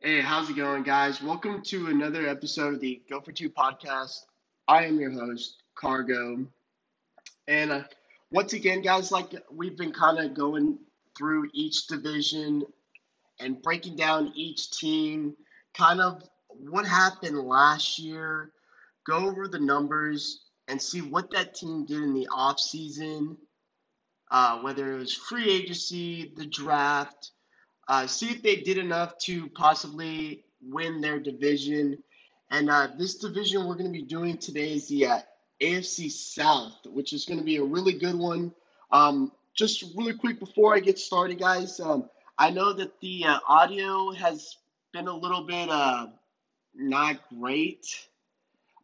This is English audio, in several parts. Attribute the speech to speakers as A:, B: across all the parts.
A: Hey, how's it going, guys? Welcome to another episode of the Go for Two podcast. I am your host, Cargo. And uh, once again, guys, like we've been kind of going through each division and breaking down each team, kind of what happened last year, go over the numbers, and see what that team did in the offseason, uh, whether it was free agency, the draft uh, see if they did enough to possibly win their division. And uh, this division we're going to be doing today is the uh, AFC South, which is going to be a really good one. Um, just really quick before I get started, guys, um, I know that the uh, audio has been a little bit uh, not great.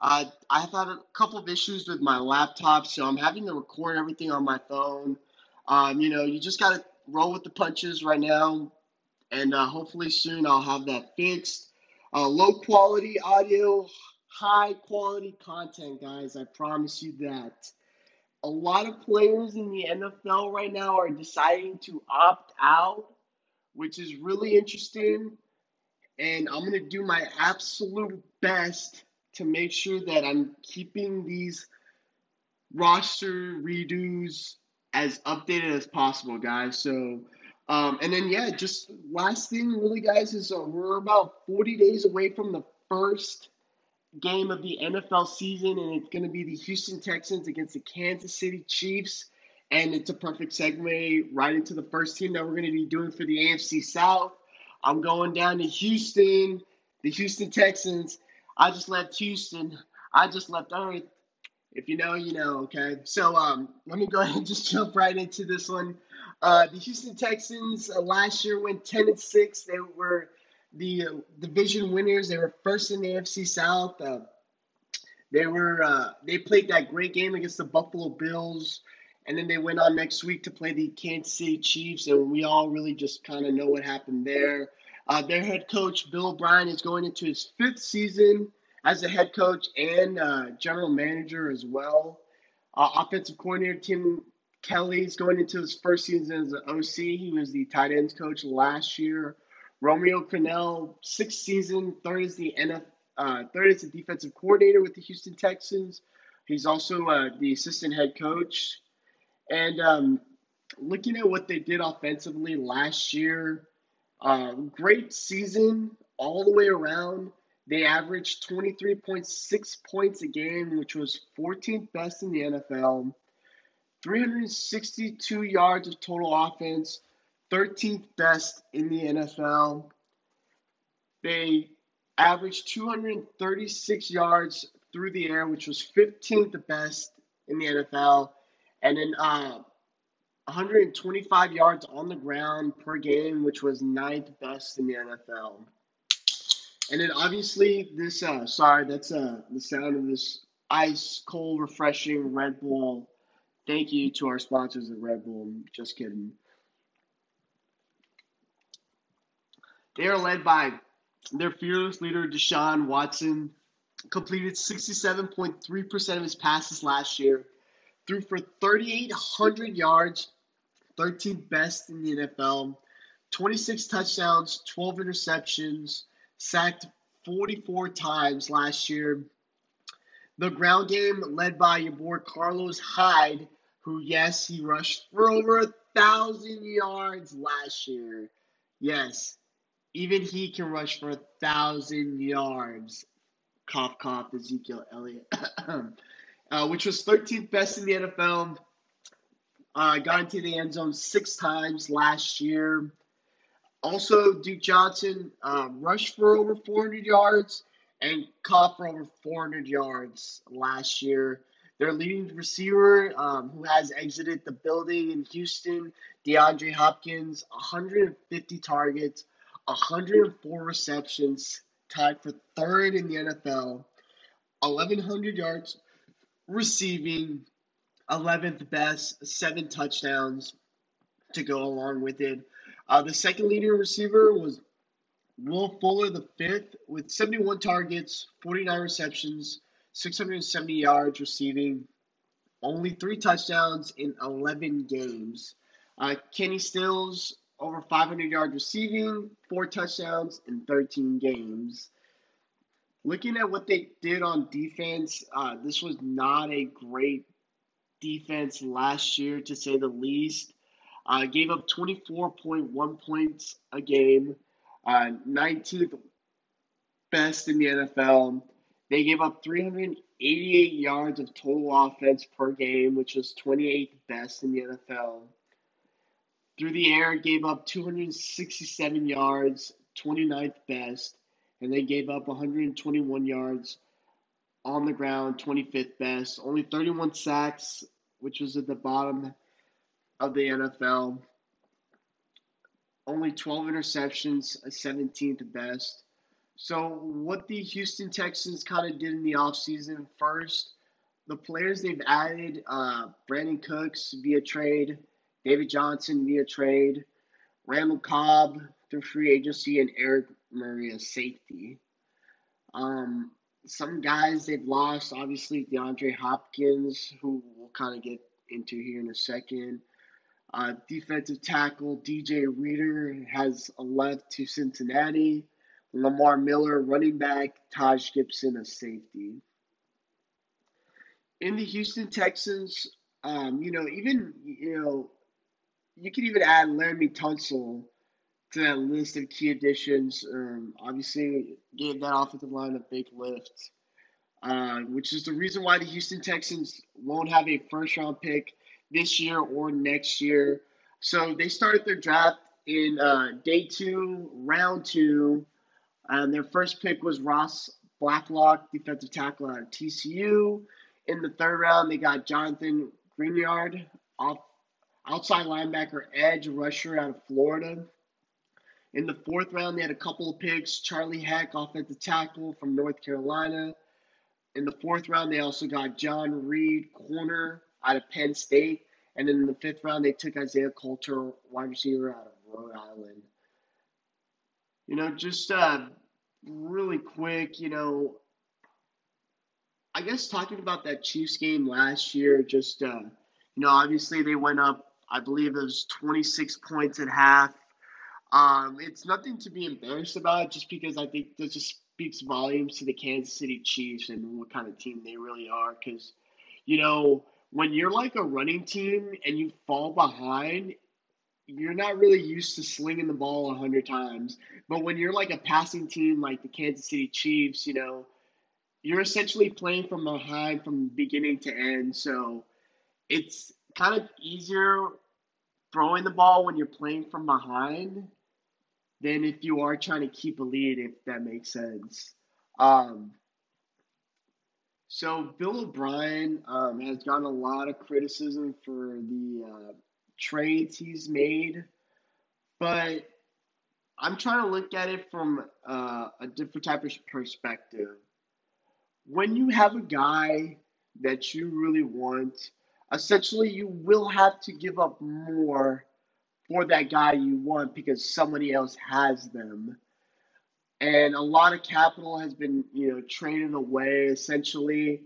A: Uh, I've had a couple of issues with my laptop, so I'm having to record everything on my phone. Um, you know, you just got to roll with the punches right now and uh, hopefully soon I'll have that fixed. Uh, low quality audio, high quality content, guys. I promise you that. A lot of players in the NFL right now are deciding to opt out, which is really interesting. And I'm going to do my absolute best to make sure that I'm keeping these roster redos as updated as possible, guys. So, um, and then yeah, just last thing, really, guys, is uh, we're about 40 days away from the first game of the NFL season, and it's going to be the Houston Texans against the Kansas City Chiefs. And it's a perfect segue right into the first team that we're going to be doing for the AFC South. I'm going down to Houston, the Houston Texans. I just left Houston. I just left Earth. If you know, you know, okay? So um, let me go ahead and just jump right into this one. Uh, the Houston Texans uh, last year went 10 and 6. They were the uh, division winners. They were first in the AFC South. Uh, they were uh, they played that great game against the Buffalo Bills, and then they went on next week to play the Kansas City Chiefs. And we all really just kind of know what happened there. Uh, their head coach Bill O'Brien is going into his fifth season as a head coach and general manager as well. offensive coordinator Tim Kelly's going into his first season as an OC. He was the tight ends coach last year. Romeo Crennel, sixth season, third as the NF, uh, third as the defensive coordinator with the Houston Texans. He's also uh, the assistant head coach. And um, looking at what they did offensively last year, uh, great season all the way around. They averaged 23.6 points a game, which was 14th best in the NFL. 362 yards of total offense, 13th best in the NFL. They averaged 236 yards through the air, which was 15th best in the NFL, and then uh, 125 yards on the ground per game, which was ninth best in the NFL. And then obviously this, uh, sorry, that's uh, the sound of this ice cold, refreshing Red Bull Thank you to our sponsors at Red Bull. Just kidding. They are led by their fearless leader, Deshaun Watson. Completed 67.3% of his passes last year. Threw for 3,800 yards, 13th best in the NFL. 26 touchdowns, 12 interceptions, sacked 44 times last year. The ground game led by your boy Carlos Hyde who, yes, he rushed for over a thousand yards last year. Yes, even he can rush for a thousand yards. Cough, cough, Ezekiel Elliott, uh, which was 13th best in the NFL. Uh, got into the end zone six times last year. Also, Duke Johnson uh, rushed for over 400 yards and caught for over 400 yards last year. Their leading receiver, um, who has exited the building in Houston, DeAndre Hopkins, 150 targets, 104 receptions, tied for third in the NFL, 1,100 yards receiving, 11th best, seven touchdowns to go along with it. Uh, the second leading receiver was Will Fuller, the fifth, with 71 targets, 49 receptions, 670 yards receiving. only three touchdowns in 11 games. Uh, Kenny Stills, over 500 yards receiving, four touchdowns in 13 games. Looking at what they did on defense, uh, this was not a great defense last year, to say the least. Uh, gave up 24.1 points a game, uh, 19th best in the NFL. They gave up 388 yards of total offense per game, which was 28th best in the NFL. Through the air, gave up 267 yards, 29th best, and they gave up 121 yards on the ground, 25th best. Only 31 sacks, which was at the bottom of the NFL. Only 12 interceptions, a 17th best. So, what the Houston Texans kind of did in the offseason first, the players they've added uh, Brandin Cooks via trade, David Johnson via trade, Randall Cobb through free agency, and Eric Murray as safety. Um, some guys they've lost, obviously DeAndre Hopkins, who we'll kind of get into here in a second. Uh, defensive tackle DJ Reader has a left to Cincinnati. Lamar Miller, running back. Taj Gibson, a safety. In the Houston Texans, um, you know, even you know, you could even add Laremy Tunsil to that list of key additions. Um, obviously, gave that offensive line a big lift, uh, which is the reason why the Houston Texans won't have a first round pick this year or next year. So they started their draft in uh, day two, round two. Their first pick was Ross Blacklock, defensive tackle out of TCU. In the third round, they got Jonathan Greenard, off, outside linebacker, edge rusher out of Florida. In the fourth round, they had a couple of picks. Charlie Heck, offensive tackle from North Carolina. In the fourth round, they also got John Reid, corner out of Penn State. And then in the fifth round, they took Isaiah Coulter, wide receiver out of Rhode Island. You know, just uh, really quick, you know, I guess talking about that Chiefs game last year, just, uh, you know, obviously they went up, I believe it was 26 points at half. Um, it's nothing to be embarrassed about just because I think that just speaks volumes to the Kansas City Chiefs and what kind of team they really are. Because, you know, when you're like a running team and you fall behind, you're not really used to slinging the ball a hundred times. But when you're like a passing team like the Kansas City Chiefs, you know, you're essentially playing from behind from beginning to end. So it's kind of easier throwing the ball when you're playing from behind than if you are trying to keep a lead, if that makes sense. Um, so Bill O'Brien um, has gotten a lot of criticism for the uh, trades he's made, but I'm trying to look at it from uh, a different type of perspective. When you have a guy that you really want, essentially you will have to give up more for that guy you want because somebody else has them and a lot of capital has been you know traded away essentially.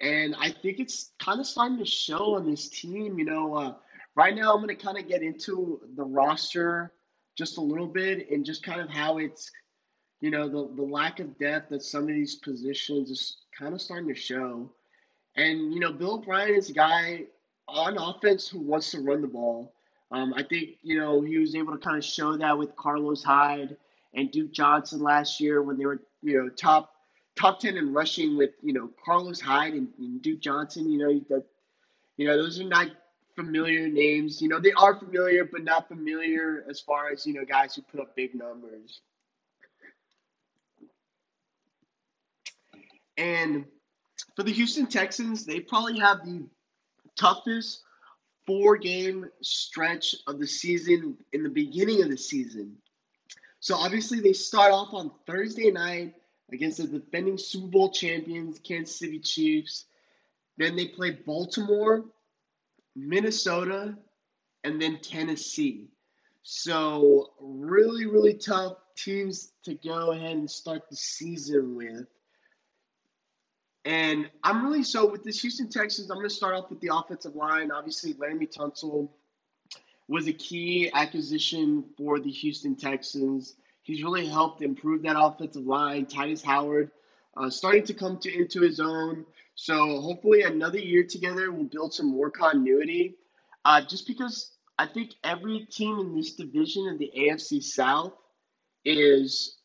A: And i think it's kind of starting to show on this team you know uh, right now i'm going to kind of get into the roster just a little bit and just kind of how it's you know the, the lack of depth at some of these positions is kind of starting to show. And you know bill O'Brien is a guy on offense who wants to run the ball. Um, i think you know he was able to kind of show that with carlos hyde and Duke Johnson last year when they were, you know, top top ten in rushing with, you know, Carlos Hyde and, and Duke Johnson. You know that, you know, those are not familiar names. You know, they are familiar, but not familiar as far as you know guys who put up big numbers. And for the Houston Texans, they probably have the toughest four game stretch of the season in the beginning of the season. So obviously they start off on Thursday night against the defending Super Bowl champions, Kansas City Chiefs. Then they play Baltimore, Minnesota, and then Tennessee. So really, really tough teams to go ahead and start the season with. And I'm really so with this Houston Texans. I'm going to start off with the offensive line. Obviously, Laremy Tunsil was a key acquisition for the Houston Texans. He's really helped improve that offensive line. Tytus Howard uh, starting to come to into his own. So hopefully another year together will build some more continuity. Uh, just because I think every team in this division of the AFC South is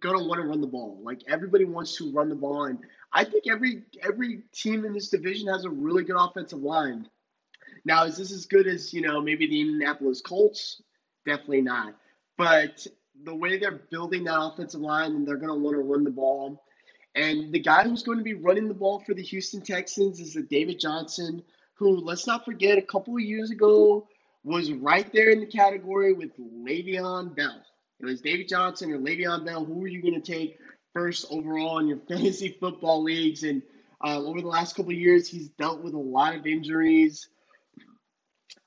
A: going to want to run the ball. Like everybody wants to run the ball, and I think every every team in this division has a really good offensive line. Now, is this as good as you know maybe the Indianapolis Colts? Definitely not. But the way they're building that offensive line, and they're going to want to run the ball. And the guy who's going to be running the ball for the Houston Texans is the David Johnson, who let's not forget a couple of years ago was right there in the category with Le'Veon Bell. It was David Johnson or Le'Veon Bell. Who are you going to take first overall in your fantasy football leagues? And uh, over the last couple of years, he's dealt with a lot of injuries.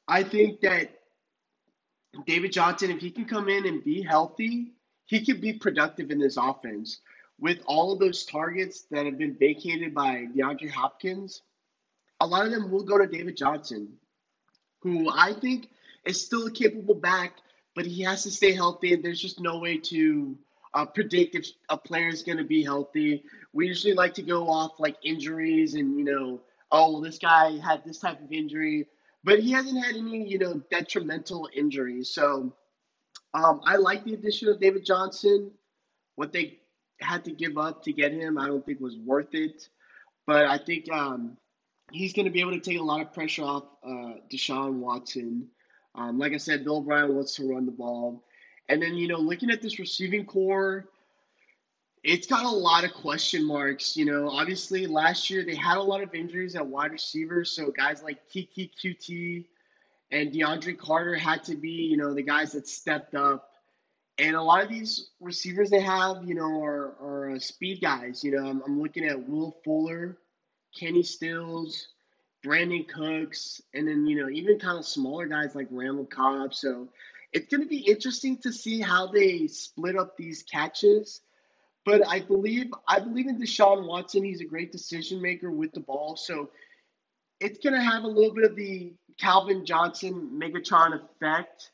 A: I think that David Johnson, if he can come in and be healthy, he could be productive in this offense. With all of those targets that have been vacated by DeAndre Hopkins, a lot of them will go to David Johnson, who I think is still a capable back, but he has to stay healthy, and there's just no way to uh, predict if a player is going to be healthy. We usually like to go off like injuries and, you know, oh, well, this guy had this type of injury, but he hasn't had any, you know, detrimental injuries. So um, I like the addition of David Johnson. What they had to give up to get him, I don't think was worth it. But I think um, he's going to be able to take a lot of pressure off uh, Deshaun Watson. Um, like I said, Bill O'Brien wants to run the ball. And then, you know, looking at this receiving core, it's got a lot of question marks. You know, obviously last year they had a lot of injuries at wide receivers. So guys like Keke Coutee and DeAndre Carter had to be, you know, the guys that stepped up. And a lot of these receivers they have, you know, are, are uh, speed guys. You know, I'm, I'm looking at Will Fuller, Kenny Stills, Brandin Cooks, and then, you know, even kind of smaller guys like Randall Cobb. So it's going to be interesting to see how they split up these catches. But I believe I believe in Deshaun Watson. He's a great decision maker with the ball. So it's going to have a little bit of the Calvin Johnson Megatron effect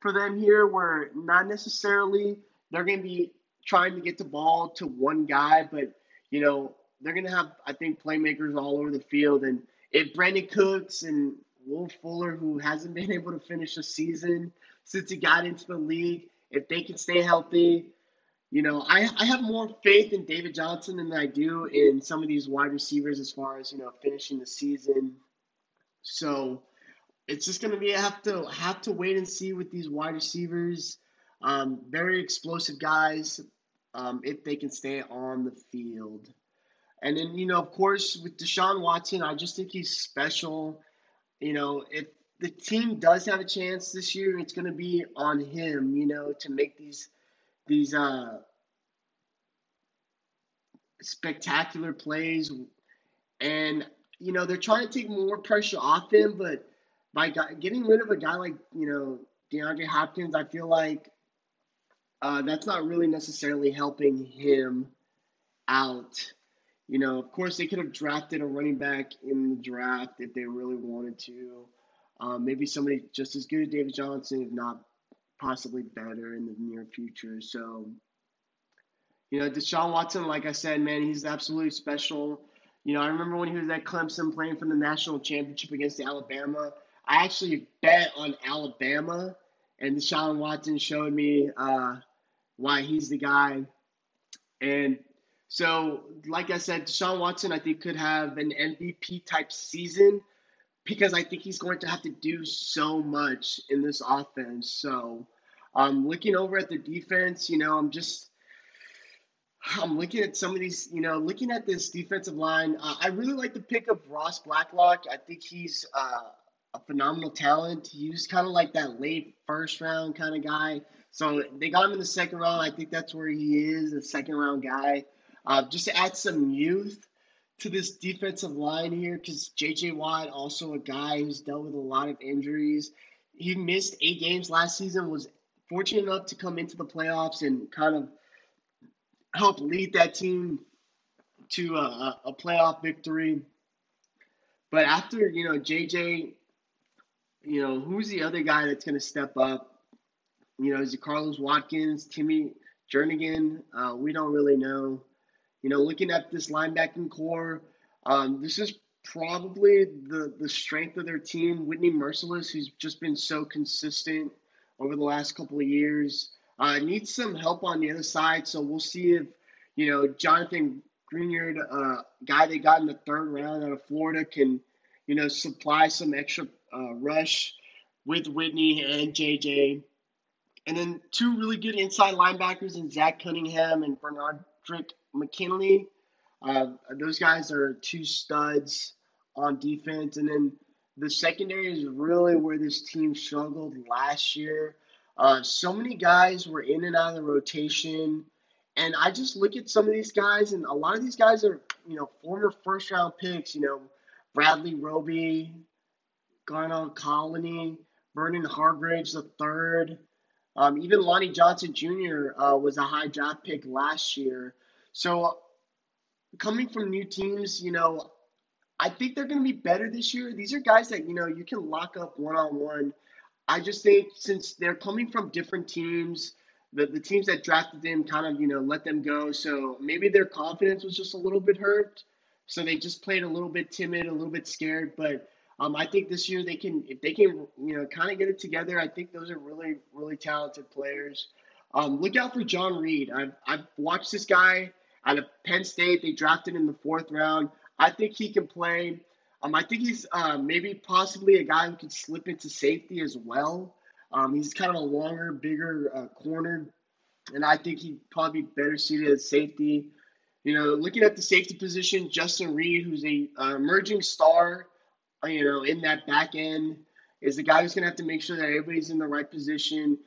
A: for them here, where not necessarily they're going to be trying to get the ball to one guy, but you know they're going to have I think playmakers all over the field. And if Brandin Cooks and Will Fuller, who hasn't been able to finish a season since he got into the league, if they can stay healthy, you know, I, I have more faith in David Johnson than I do in some of these wide receivers as far as, you know, finishing the season. So it's just gonna be have to have to wait and see with these wide receivers. Um, very explosive guys, um, if they can stay on the field. And then, you know, of course, with Deshaun Watson, I just think he's special. You know, if the team does have a chance this year, it's going to be on him, you know, to make these these uh spectacular plays. And you know they're trying to take more pressure off him but by getting rid of a guy like you know DeAndre Hopkins I feel like uh, that's not really necessarily helping him out. You know of course they could have drafted a running back in the draft if they really wanted to. Um, maybe somebody just as good as David Johnson if not possibly better in the near future. So, you know, Deshaun Watson, like I said, man, he's absolutely special. You know, I remember when he was at Clemson playing for the national championship against Alabama. I actually bet on Alabama, and Deshaun Watson showed me uh, why he's the guy. And so, like I said, Deshaun Watson, I think, could have an MVP type season because I think he's going to have to do so much in this offense. So, um, looking over at the defense, you know, I'm just I'm looking at some of these, you know, looking at this defensive line. Uh, I really like the pick of Ross Blacklock. I think he's uh, a phenomenal talent. He's kind of like that late first round kind of guy. So they got him in the second round. I think that's where he is, a second round guy. Uh, just to add some youth to this defensive line here because J.J. Watt, also a guy who's dealt with a lot of injuries. He missed eight games last season, was fortunate enough to come into the playoffs and kind of help lead that team to a, a playoff victory. But after, you know, JJ, you know, who's the other guy that's going to step up? You know, is it Carlos Watkins, Timmy Jernigan? Uh, we don't really know. You know, looking at this linebacking core, um, this is probably the, the strength of their team. Whitney Mercilus, who's just been so consistent over the last couple of years, uh, needs some help on the other side. So we'll see if, you know, Jonathan Greenard, uh, guy they got in the third round out of Florida, can, you know, supply some extra uh, rush with Whitney and JJ. And then two really good inside linebackers in Zach Cunningham and Bernard Drick McKinney. Uh, those guys are two studs on defense. And then the secondary is really where this team struggled last year. Uh, so many guys were in and out of the rotation. And I just look at some of these guys, and a lot of these guys are, you know, former first round picks. You know, Bradley Roby, Gareon Conley, Vernon Hargreaves the third. Um, even Lonnie Johnson Jr. Uh, was a high draft pick last year. So coming from new teams, you know, I think they're going to be better this year. These are guys that, you know, you can lock up one on one. I just think since they're coming from different teams, the, the teams that drafted them kind of, you know, let them go. So maybe their confidence was just a little bit hurt. So they just played a little bit timid, a little bit scared. But um, I think this year they can, if they can, you know, kind of get it together, I think those are really, really talented players. Um, look out for John Reid. I've, I've watched this guy out of Penn State. They drafted in the fourth round. I think he can play. Um, I think he's uh, maybe possibly a guy who can slip into safety as well. Um, he's kind of a longer, bigger uh, corner, and I think he'd probably be better suited as safety. You know, looking at the safety position, Justin Reid, who's a uh, emerging star, you know, in that back end, is the guy who's going to have to make sure that everybody's in the right position.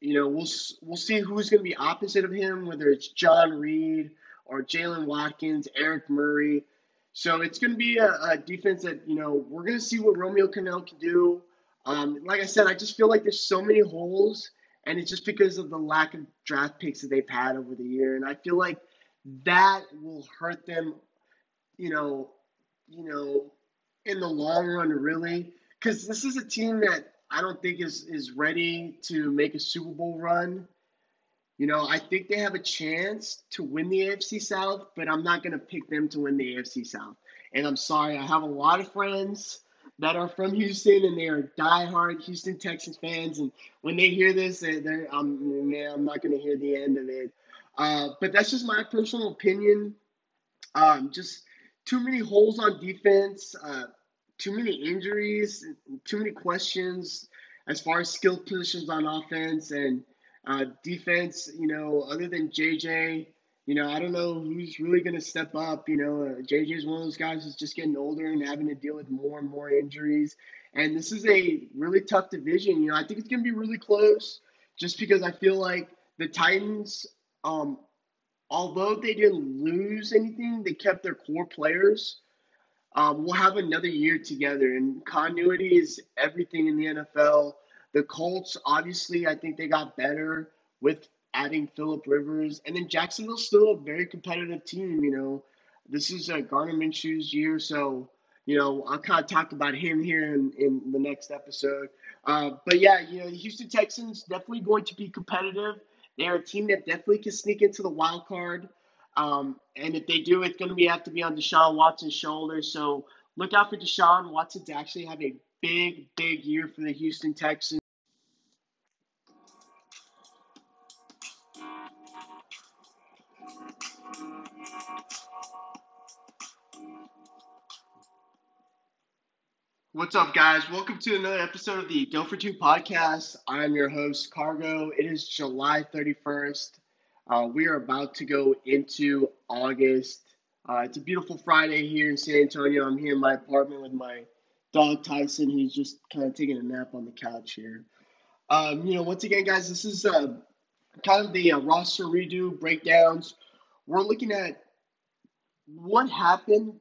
A: You know, we'll we'll see who's going to be opposite of him, whether it's John Reid or Jaylen Watkins, Eric Murray. So it's going to be a, a, defense that, you know, we're going to see what Romeo Crennel can do. Um, like I said, I just feel like there's so many holes, and it's just because of the lack of draft picks that they've had over the year. And I feel like that will hurt them, you know, you know, in the long run, really. Because this is a team that I don't think is, is ready to make a Super Bowl run. You know, I think they have a chance to win the AFC South, but I'm not going to pick them to win the AFC South. And I'm sorry, I have a lot of friends that are from Houston and they are diehard Houston Texans fans. And when they hear this, they're, they're um, I'm not going to hear the end of it. Uh, but that's just my personal opinion. Um, just too many holes on defense, uh, too many injuries, too many questions as far as skill positions on offense and – uh, defense, you know, other than JJ, you know, I don't know who's really going to step up. You know, uh, JJ is one of those guys who's just getting older and having to deal with more and more injuries. And this is a really tough division. You know, I think it's going to be really close just because I feel like the Titans, um, although they didn't lose anything, they kept their core players. Um, we'll have another year together, and continuity is everything in the NFL. The Colts, obviously, I think they got better with adding Philip Rivers, and then Jacksonville's still a very competitive team. You know, this is a Gardner Minshew's year, so you know I'll kind of talk about him here in, in the next episode. Uh, but yeah, you know, the Houston Texans definitely going to be competitive. They're a team that definitely can sneak into the wild card. Um, and if they do, it's going to be have to be on Deshaun Watson's shoulders. So look out for Deshaun Watson to actually have a big, big year for the Houston Texans. What's up, guys? Welcome to another episode of the Go for Two podcast. I'm your host, Cargo. It is July 31st. Uh, we are about to go into August. Uh, it's a beautiful Friday here in San Antonio. I'm here in my apartment with my dog Tyson. He's just kind of taking a nap on the couch here. Um, you know, once again, guys, this is uh, kind of the uh, roster redo breakdowns. We're looking at what happened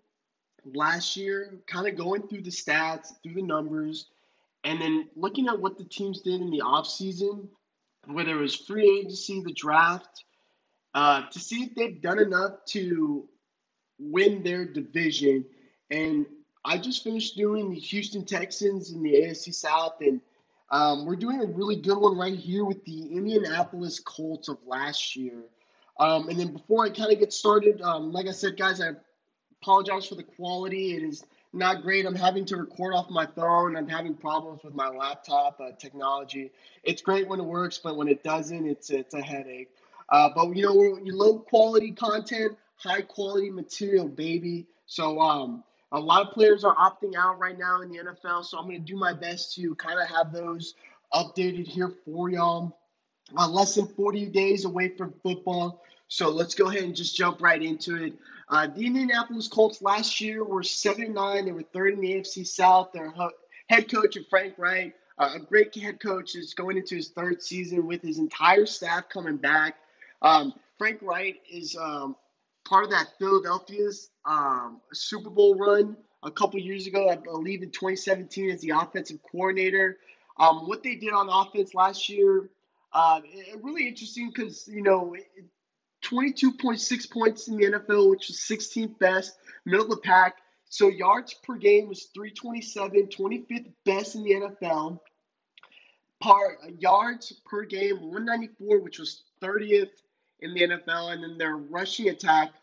A: last year, kind of going through the stats, through the numbers, and then looking at what the teams did in the offseason, whether it was free agency, the draft, uh, to see if they've done enough to win their division. And I just finished doing the Houston Texans in the AFC South, and um, we're doing a really good one right here with the Indianapolis Colts of last year. Um, and then before I kind of get started, um, like I said, guys, I apologize for the quality. It is not great. I'm having to record off my phone. I'm having problems with my laptop uh, technology. It's great when it works, but when it doesn't, it's it's a headache. Uh, but you know, low quality content, high quality material, baby. So um, a lot of players are opting out right now in the NFL. So I'm going to do my best to kind of have those updated here for y'all. Uh, less than 40 days away from football. So let's go ahead and just jump right into it. Uh, the Indianapolis Colts last year were 7 9. They were third in the AFC South. Their head coach, Frank Reich, uh, a great head coach, is going into his third season with his entire staff coming back. Um, Frank Reich is um, part of that Philadelphia's um, Super Bowl run a couple years ago, I believe in 2017, as the offensive coordinator. Um, what they did on offense last year, uh, really interesting because, you know, 22.6 points in the NFL, which is 16th best, middle of the pack. So yards per game was 327, 25th best in the NFL. Par yards per game 194, which was 30th in the NFL, and then their rushing attack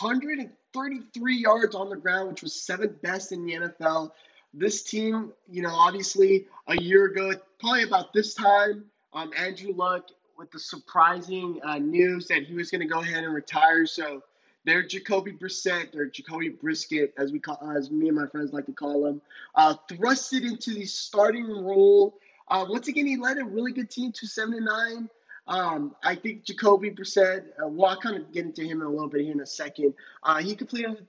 A: 133 yards on the ground, which was seventh best in the NFL. This team, you know, obviously a year ago, probably about this time, um, Andrew Luck with the surprising uh, news that he was going to go ahead and retire. So they're Jacoby Brissett, or Jacoby Brisket, as we call, as me and my friends like to call him, uh, thrusted into the starting role. Uh, once again, he led a really good team to seven and nine. Um, I think Jacoby Brissett. Uh, well, I'll kind of get into him in a little bit here in a second. Uh, he completed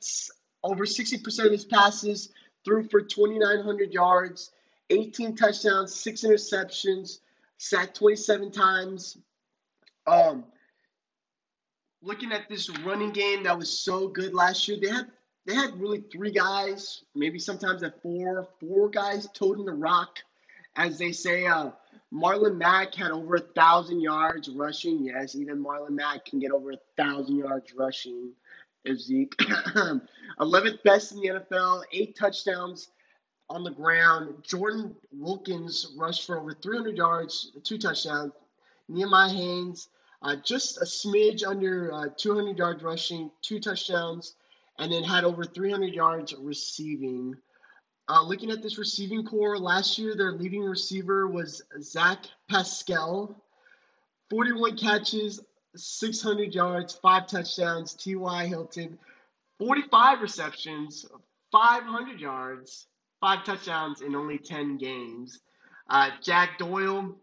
A: over 60% of his passes, threw for 2,900 yards, 18 touchdowns, six interceptions sacked 27 times. Um, looking at this running game that was so good last year, they had they had really three guys, maybe sometimes at four, four guys toting the rock, as they say. Uh, Marlon Mack had over a thousand yards rushing. Yes, even Marlon Mack can get over a thousand yards rushing. Zeke, 11th best in the NFL, eight touchdowns, on the ground. Jordan Wilkins rushed for over 300 yards, two touchdowns. Nyheim Hines, uh, just a smidge under uh, 200 yards rushing, two touchdowns, and then had over 300 yards receiving. Uh, looking at this receiving core, last year their leading receiver was Zach Pascal. 41 catches, 600 yards, five touchdowns. T.Y. Hilton, 45 receptions, 500 yards, five touchdowns in only 10 games. Uh, Jack Doyle,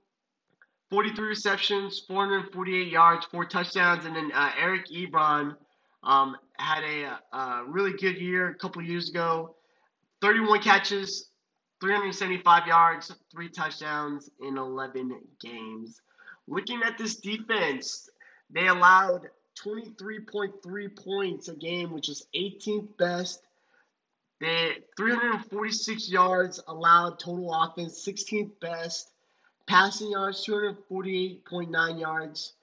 A: 43 receptions, 448 yards, four touchdowns, and then uh, Eric Ebron um, had a, a, really good year a couple years ago. 31 catches, 375 yards, three touchdowns in 11 games. Looking at this defense, they allowed 23.3 points a game, which is 18th best they 346 yards allowed total offense, 16th best. Passing yards, 248.9 yards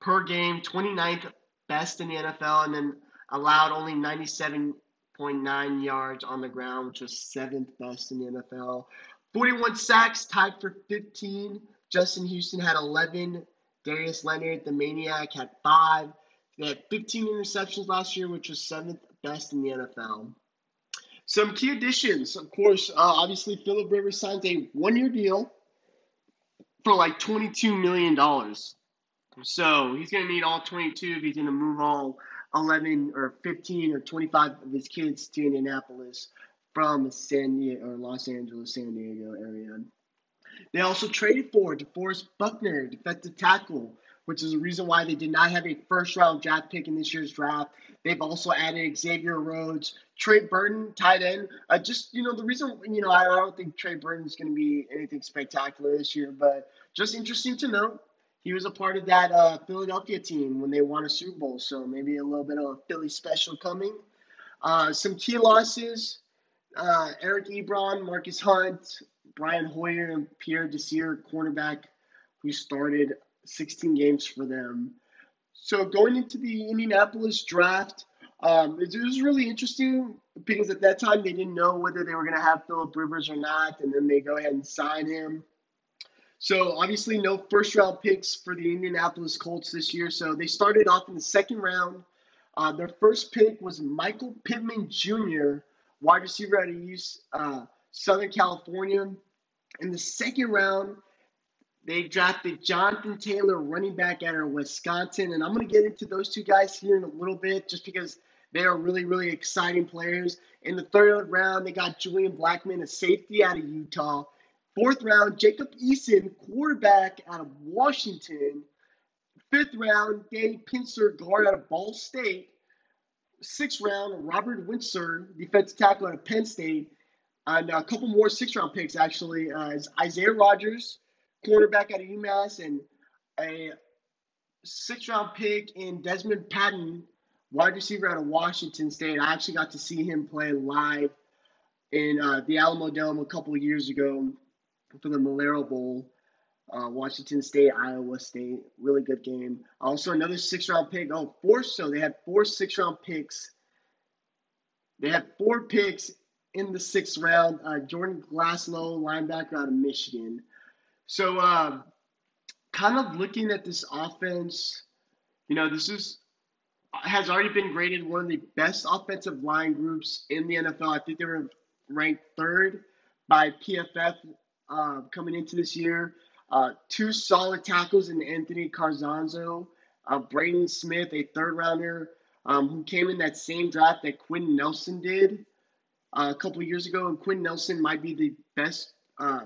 A: per game, 29th best in the NFL, and then allowed only 97.9 yards on the ground, which was seventh best in the NFL. 41 sacks, tied for 15. Justin Houston had 11. Darius Leonard, the Maniac, had five. They had 15 interceptions last year, which was seventh best in the NFL. Some key additions, of course, uh, obviously Philip Rivers signed a one-year deal for like $22 million. So he's going to need all 22 if he's going to move all 11 or 15 or 25 of his kids to Indianapolis from San Diego or Los Angeles, San Diego area. They also traded for DeForest Buckner, defensive tackle, which is the reason why they did not have a first round draft pick in this year's draft. They've also added Xavier Rhodes, Trey Burton, tight end. Uh, just, you know, the reason, you know, I don't think Trey Burton is going to be anything spectacular this year, but just interesting to note. He was a part of that uh, Philadelphia team when they won a Super Bowl, so maybe a little bit of a Philly special coming. Uh, some key losses uh, Eric Ebron, Margus Hunt, Brian Hoyer, and Pierre Desir, cornerback, who started 16 games for them. So going into the Indianapolis draft, Um, it, was really interesting because at that time they didn't know whether they were going to have Philip Rivers or not, and then they go ahead and sign him. So obviously, no first round picks for the Indianapolis Colts this year. So they started off in the second round. Uh, their first pick was Michael Pittman Jr., wide receiver out of uh, Southern California. In the second round, they drafted Jonathan Taylor, running back out of Wisconsin. And I'm going to get into those two guys here in a little bit just because they are really, really exciting players. In the third round, they got Julian Blackmon, a safety out of Utah. Fourth round, Jacob Eason, quarterback out of Washington. Fifth round, Danny Pinter, guard out of Ball State. Sixth round, Robert Windsor, defensive tackle out of Penn State. And a couple more six round picks, actually, uh, is Isaiah Rodgers, cornerback out of UMass, and a six round pick in Dezmon Patmon, wide receiver out of Washington State. I actually got to see him play live in uh, the Alamo Dome a couple of years ago for the Valero Bowl. Uh, Washington State, Iowa State, really good game. Also, another six round pick. Oh, four. So they had four six round picks. They had four picks in the sixth round. Uh, Jordan Glasgow, linebacker out of Michigan. So, uh, kind of looking at this offense, you know, this is has already been graded one of the best offensive line groups in the NFL. I think they were ranked third by PFF uh, coming into this year. Uh, two solid tackles in Anthony Castonzo, uh, Braden Smith, a third rounder um, who came in that same draft that Quenton Nelson did uh, a couple years ago. And Quenton Nelson might be the best uh,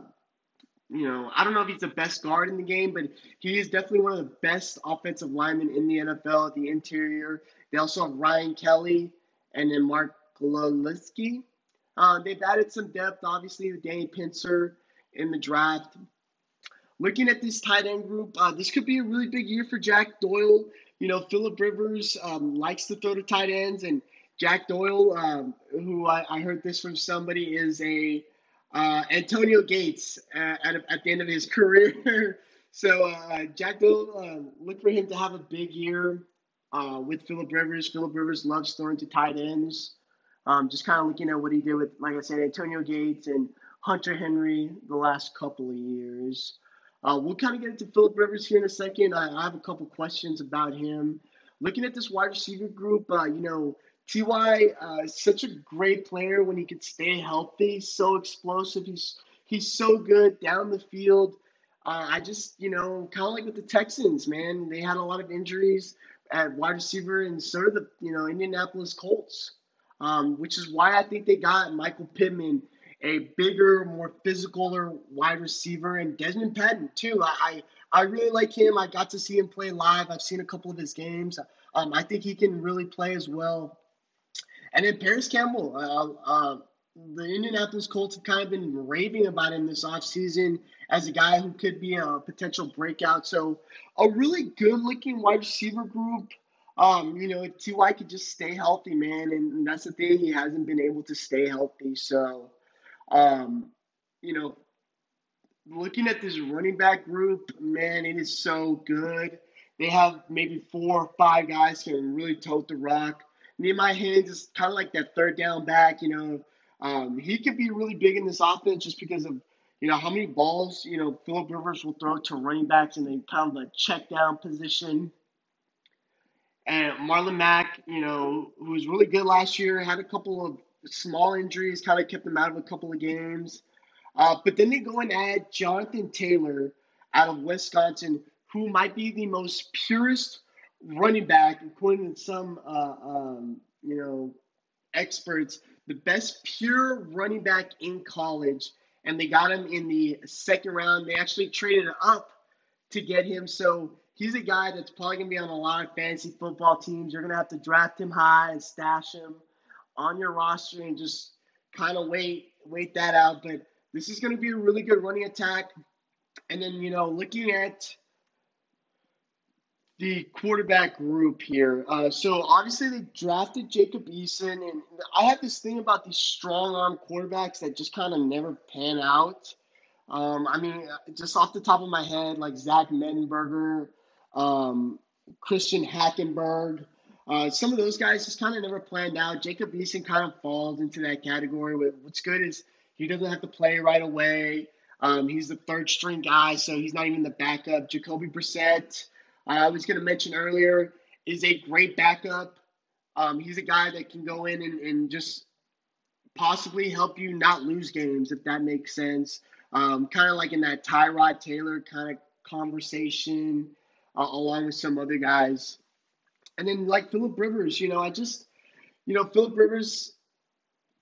A: you know, I don't know if he's the best guard in the game, but he is definitely one of the best offensive linemen in the NFL at the interior. They also have Ryan Kelly and then Mark Glowinski. Uh, they've added some depth, obviously, with Danny Pinter in the draft. Looking at this tight end group, uh, this could be a really big year for Jack Doyle. You know, Philip Rivers um, likes to throw to tight ends, and Jack Doyle, um, who I, I heard this from somebody, is a uh, Antonio Gates uh, at, at the end of his career. so uh, Jack Doyle, uh, look for him to have a big year uh, with Philip Rivers. Philip Rivers loves throwing to tight ends. Um, just kind of looking at what he did with, like I said, Antonio Gates and Hunter Henry the last couple of years. Uh, we'll kind of get into Philip Rivers here in a second. I, I have a couple questions about him. Looking at this wide receiver group, you know, Ty uh, such a great player when he could stay healthy. So explosive. He's he's so good down the field. Uh, I just you know kind of like with the Texans, man. They had a lot of injuries at wide receiver, and so did the you know Indianapolis Colts, um, which is why I think they got Michael Pittman, a bigger, more physical wide receiver, and Dezmon Patmon too. I, I I really like him. I got to see him play live. I've seen a couple of his games. Um, I think he can really play as well. And then Parris Campbell, uh, uh, the Indianapolis Colts have kind of been raving about him this offseason as a guy who could be a potential breakout. So a really good looking wide receiver group. Um, you know, Ty could just stay healthy, man, and that's the thing, he hasn't been able to stay healthy. So, um, you know, looking at this running back group, man, it is so good. They have maybe four or five guys who can really tote the rock. Nyheim Hines is kind of like that third down back. You know, um, he could be really big in this offense just because of you know how many balls you know Philip Rivers will throw to running backs in the kind of a check down position. And Marlon Mack, you know, who was really good last year, had a couple of small injuries, kind of kept him out of a couple of games. Uh, but then they go and add Jonathan Taylor out of Wisconsin, who might be the most purest running back, according to some uh, um, you know experts, the best pure running back in college, and they got him in the second round. They actually traded up to get him, so he's a guy that's probably gonna be on a lot of fantasy football teams. You're gonna have to draft him high and stash him on your roster and just kind of wait wait that out. But this is gonna be a really good running attack. And then you know, looking at the quarterback group here. Uh, so obviously they drafted Jacob Eason, and I have this thing about these strong arm quarterbacks that just kind of never pan out. Um, I mean, just off the top of my head, like Zach Mettenberger, um, Christian Hackenberg. Uh, some of those guys just kind of never planned out. Jacob Eason kind of falls into that category. What's good is he doesn't have to play right away. Um, he's the third string guy, so he's not even the backup. Jacoby Brissett, I was going to mention earlier, is a great backup. Um, he's a guy that can go in and, and just possibly help you not lose games, if that makes sense. Um, kind of like in that Tyrod Taylor kind of conversation, uh, along with some other guys. And then like Philip Rivers, you know, I just, you know, Philip Rivers,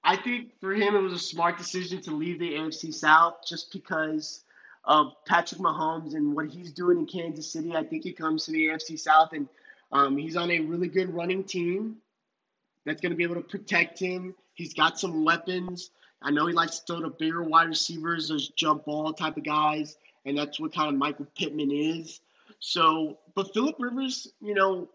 A: I think for him it was a smart decision to leave the AFC South just because of Patrick Mahomes and what he's doing in Kansas City. I think he comes to the AFC South and um, he's on a really good running team that's going to be able to protect him. He's got some weapons. I know he likes to throw to bigger wide receivers, those jump ball type of guys, and that's what kind of Michael Pittman is. So, but Philip Rivers, you know,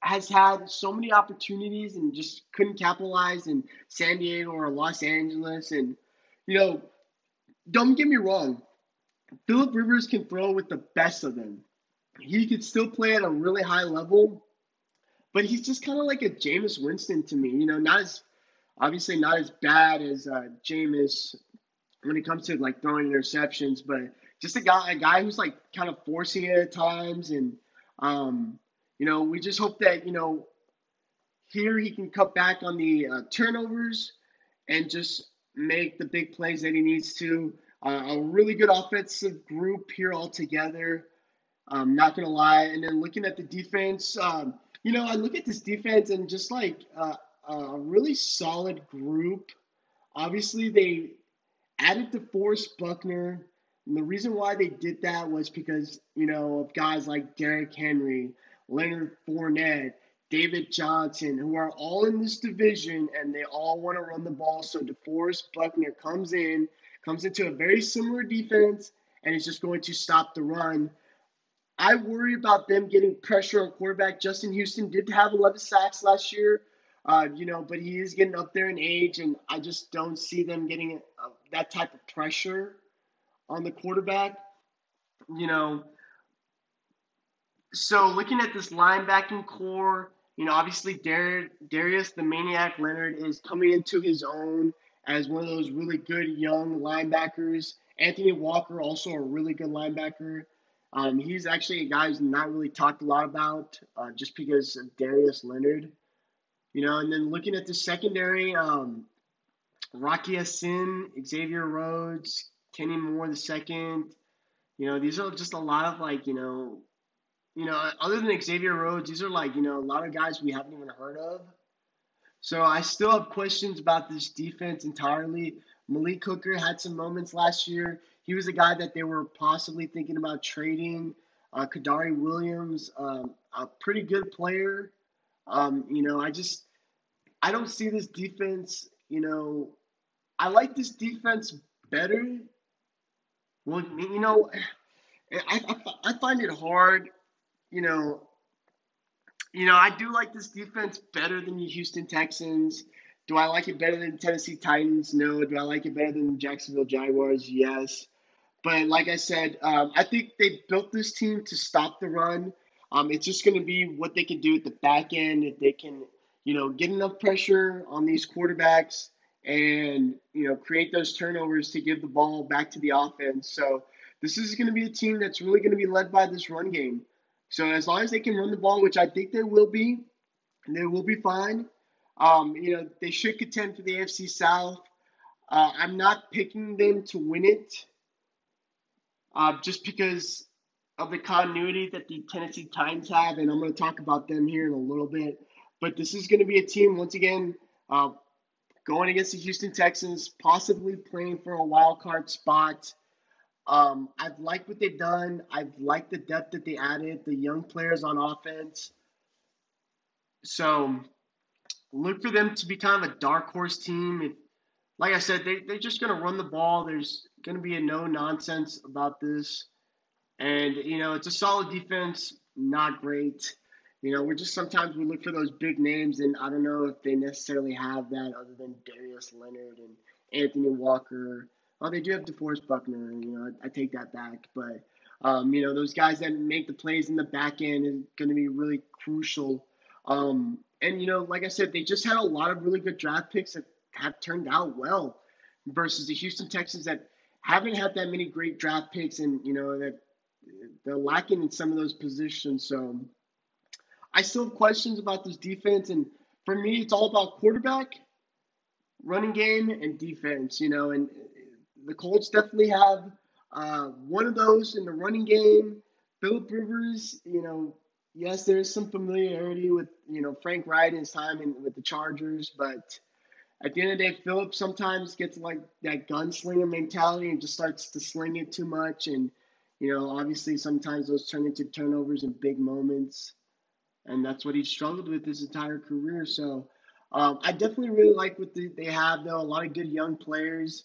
A: has had so many opportunities and just couldn't capitalize in San Diego or Los Angeles. And, you know, don't get me wrong, Philip Rivers can throw with the best of them. He could still play at a really high level, but he's just kind of like a Jameis Winston to me. You know, not as obviously not as bad as uh, Jameis when it comes to like throwing interceptions, but just a guy, a guy who's like kind of forcing it at times, and um, you know, we just hope that you know here he can cut back on the uh, turnovers and just make the big plays that he needs to. Uh, a really good offensive group here all together. Um, not gonna lie, and then looking at the defense, um, you know, I look at this defense and just like uh, a really solid group. Obviously, they added DeForest Buckner. And the reason why they did that was because, you know, of guys like Derrick Henry, Leonard Fournette, David Johnson, who are all in this division and they all want to run the ball. So DeForest Buckner comes in, comes into a very similar defense, and is just going to stop the run. I worry about them getting pressure on quarterback. Justin Houston did have 11 sacks last year, uh, you know, but he is getting up there in age, and I just don't see them getting uh, that type of pressure on the quarterback. You know, so looking at this linebacking core, you know, obviously Dar- Darius the Maniac Leonard is coming into his own as one of those really good young linebackers. Anthony Walker, also a really good linebacker. Um, he's actually a guy who's not really talked a lot about uh, just because of Darius Leonard. You know, and then looking at the secondary, um, Rock Ya-Sin, Xavier Rhodes, Kenny Moore the second. You know, these are just a lot of like, you know, you know, other than Xavier Rhodes, these are like, you know, a lot of guys we haven't even heard of. So I still have questions about this defense entirely. Malik Hooker had some moments last year. He was a guy that they were possibly thinking about trading. Uh, Kadari Williams, um, a pretty good player. Um, you know, I just I don't see this defense. You know, I like this defense better. Well, you know, I, I, I find it hard. You know, you know, I do like this defense better than the Houston Texans. Do I like it better than Tennessee Titans? No. Do I like it better than Jacksonville Jaguars? Yes. But like I said, um, I think they built this team to stop the run. Um, it's just going to be what they can do at the back end if they can, you know, get enough pressure on these quarterbacks and you know create those turnovers to give the ball back to the offense. So this is going to be a team that's really going to be led by this run game. So as long as they can run the ball, which I think they will be, they will be fine. Um, you know, they should contend for the AFC South. Uh, I'm not picking them to win it, uh, just because of the continuity that the Tennessee Titans have, and I'm going to talk about them here in a little bit. But this is going to be a team, once again, uh, going against the Houston Texans, possibly playing for a wild card spot. Um, I've liked what they've done. I've liked the depth that they added, the young players on offense. So look for them to be kind of a dark horse team. If, like I said, they, they're just going to run the ball. There's going to be a no nonsense about this. And, you know, it's a solid defense, not great. You know, we're just sometimes we look for those big names, and I don't know if they necessarily have that other than Darius Leonard and Anthony Walker. Oh, they do have DeForest Buckner. You know, I, I take that back, but um, you know, those guys that make the plays in the back end is going to be really crucial. Um, and you know, like I said, they just had a lot of really good draft picks that have turned out well versus the Houston Texans that haven't had that many great draft picks and you know that they're lacking in some of those positions. So I still have questions about this defense and for me it's all about quarterback, running game and defense, you know, and the Colts definitely have uh, one of those in the running game. Philip Rivers, you know, yes, there's some familiarity with you know Frank and his time in, with the Chargers, but at the end of the day, Philip sometimes gets like that gunslinger mentality and just starts to sling it too much, and you know, obviously sometimes those turn into turnovers and big moments, and that's what he struggled with his entire career. So. Um, I definitely really like what they have, though. A lot of good young players.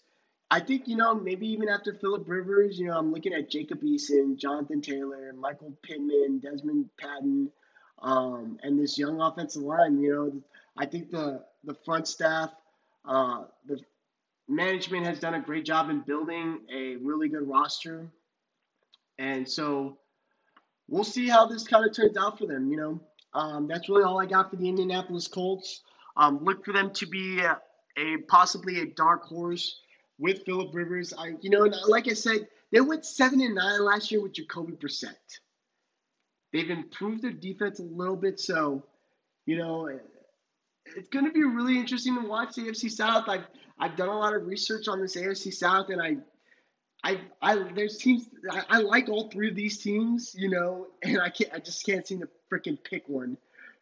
A: I think, you know, maybe even after Philip Rivers, you know, I'm looking at Jacob Eason, Jonathan Taylor, Michael Pittman, Dezmon Patmon, um, and this young offensive line. You know, I think the, the front staff, uh, the management has done a great job in building a really good roster. And so we'll see how this kind of turns out for them, you know. Um, that's really all I got for the Indianapolis Colts. Um, look for them to be a, a possibly a dark horse with Philip Rivers. I, you know, like I said, they went seven and nine last year with Jacoby Brissett. They've improved their defense a little bit, so you know, it's going to be really interesting to watch the AFC South. I've I've done a lot of research on this AFC South, and I. I, I there's teams I, I like all three of these teams, you know, and I can't I just can't seem to freaking pick one.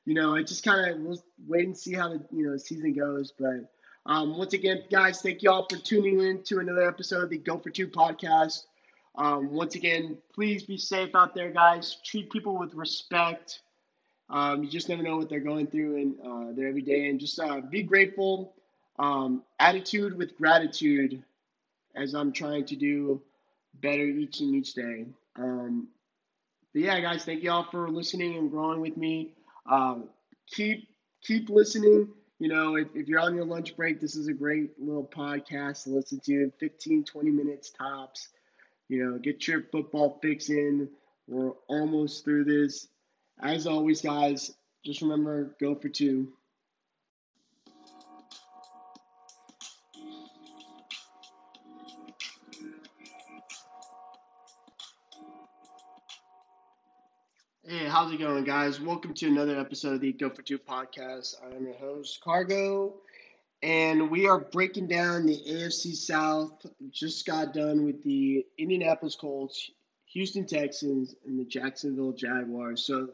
A: You know, I just kind of we'll wait and see how the you know season goes. But um, once again, guys, thank you all for tuning in to another episode of the Go for Two podcast. Um, once again, please be safe out there, guys. Treat people with respect. Um, you just never know what they're going through and uh, their everyday, and just uh, be grateful. Um, attitude with gratitude, as I'm trying to do better each and each day. Um, but yeah, guys, thank you all for listening and growing with me. Uh, keep keep listening. You know, if, if you're on your lunch break, this is a great little podcast to listen to in 15, 20 minutes tops. You know, get your football fix in. We're almost through this. As always, guys, just remember go for two. How's it going, guys? Welcome to another episode of the Go for Two podcast. I'm your host, Cargo, and we are breaking down the AFC South. Just got done with the Indianapolis Colts, Houston Texans, and the Jacksonville Jaguars. So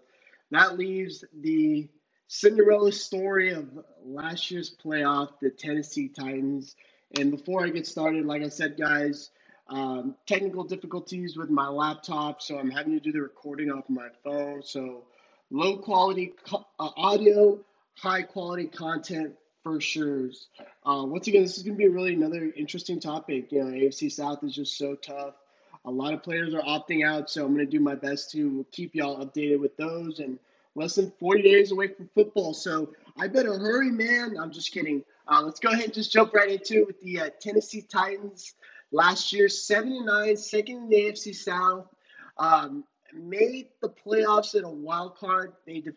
A: that leaves the Cinderella story of last year's playoff, the Tennessee Titans. And before I get started, like I said, guys, um, technical difficulties with my laptop, so I'm having to do the recording off my phone. So low quality co- uh, audio, high quality content for sure. Uh, once again, this is going to be really another interesting topic. You know, AFC South is just so tough. A lot of players are opting out, so I'm going to do my best to keep y'all updated with those. And less than 40 days away from football, so I better hurry, man. I'm just kidding. Uh, let's go ahead and just jump right into it with the uh, Tennessee Titans Last year, 7 and 9, second in the AFC South. Um, made the playoffs in a wild card. They de-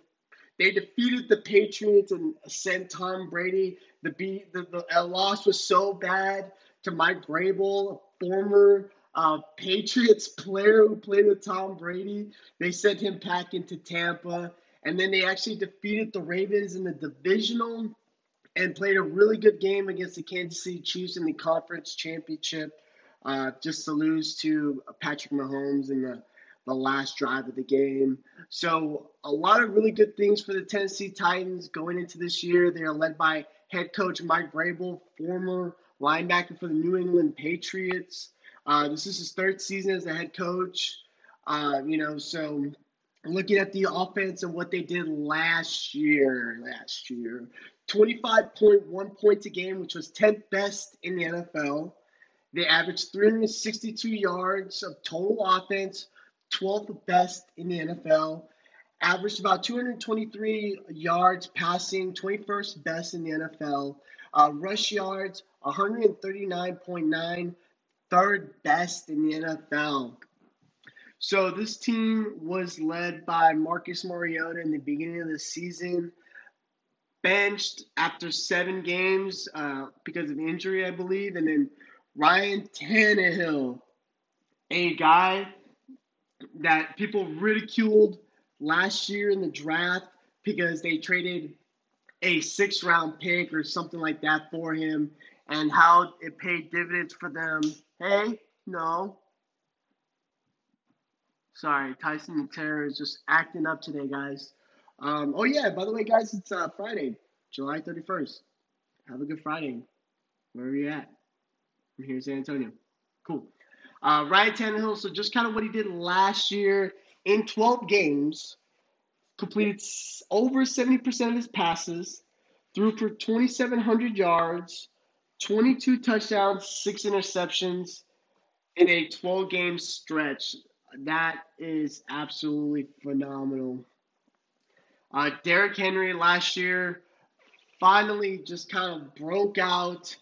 A: they defeated the Patriots and sent Tom Brady. The beat the, the loss was so bad to Mike Vrabel, a former uh, Patriots player who played with Tom Brady. They sent him back into Tampa, and then they actually defeated the Ravens in the divisional and played a really good game against the Kansas City Chiefs in the conference championship uh, just to lose to Patrick Mahomes in the, the last drive of the game. So, a lot of really good things for the Tennessee Titans going into this year. They are led by head coach Mike Vrabel, former linebacker for the New England Patriots. Uh, this is his third season as a head coach. Uh, you know, so looking at the offense and what they did last year, last year, 25.1 points a game, which was 10th best in the NFL. They averaged 362 yards of total offense, 12th best in the NFL. Averaged about 223 yards passing, 21st best in the NFL. Uh, rush yards, 139.9, third best in the NFL. So this team was led by Marcus Mariota in the beginning of the season. benched after seven games uh, because of injury, I believe. And then Ryan Tannehill, a guy that people ridiculed last year in the draft because they traded a six round pick or something like that for him and how it paid dividends for them. Hey, no. Sorry, Tyson Terror is just acting up today, guys. Um, oh, yeah, by the way, guys, it's uh, Friday, July 31st. Have a good Friday. Where are you at? I'm here in San Antonio. Cool. Uh, Ryan Tannehill, so just kind of what he did last year in 12 games, completed over 70% of his passes, threw for 2,700 yards, 22 touchdowns, six interceptions in a 12 game stretch. That is absolutely phenomenal. Uh, Derrick Henry last year finally just kind of broke out.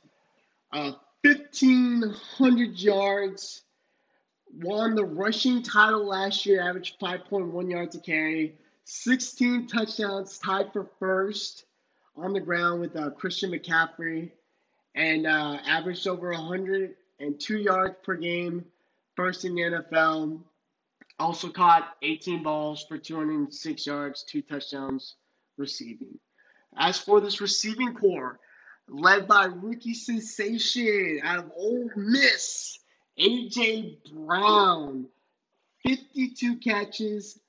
A: Uh, 1,500 yards. Won the rushing title last year, averaged 5.1 yards a carry. 16 touchdowns, tied for first on the ground with uh, Christian McCaffrey, and uh, averaged over 102 yards per game, first in the NFL. Also caught 18 balls for 206 yards, two touchdowns receiving. As for this receiving core, led by rookie sensation out of Ole Miss, AJ Brown, 52 catches,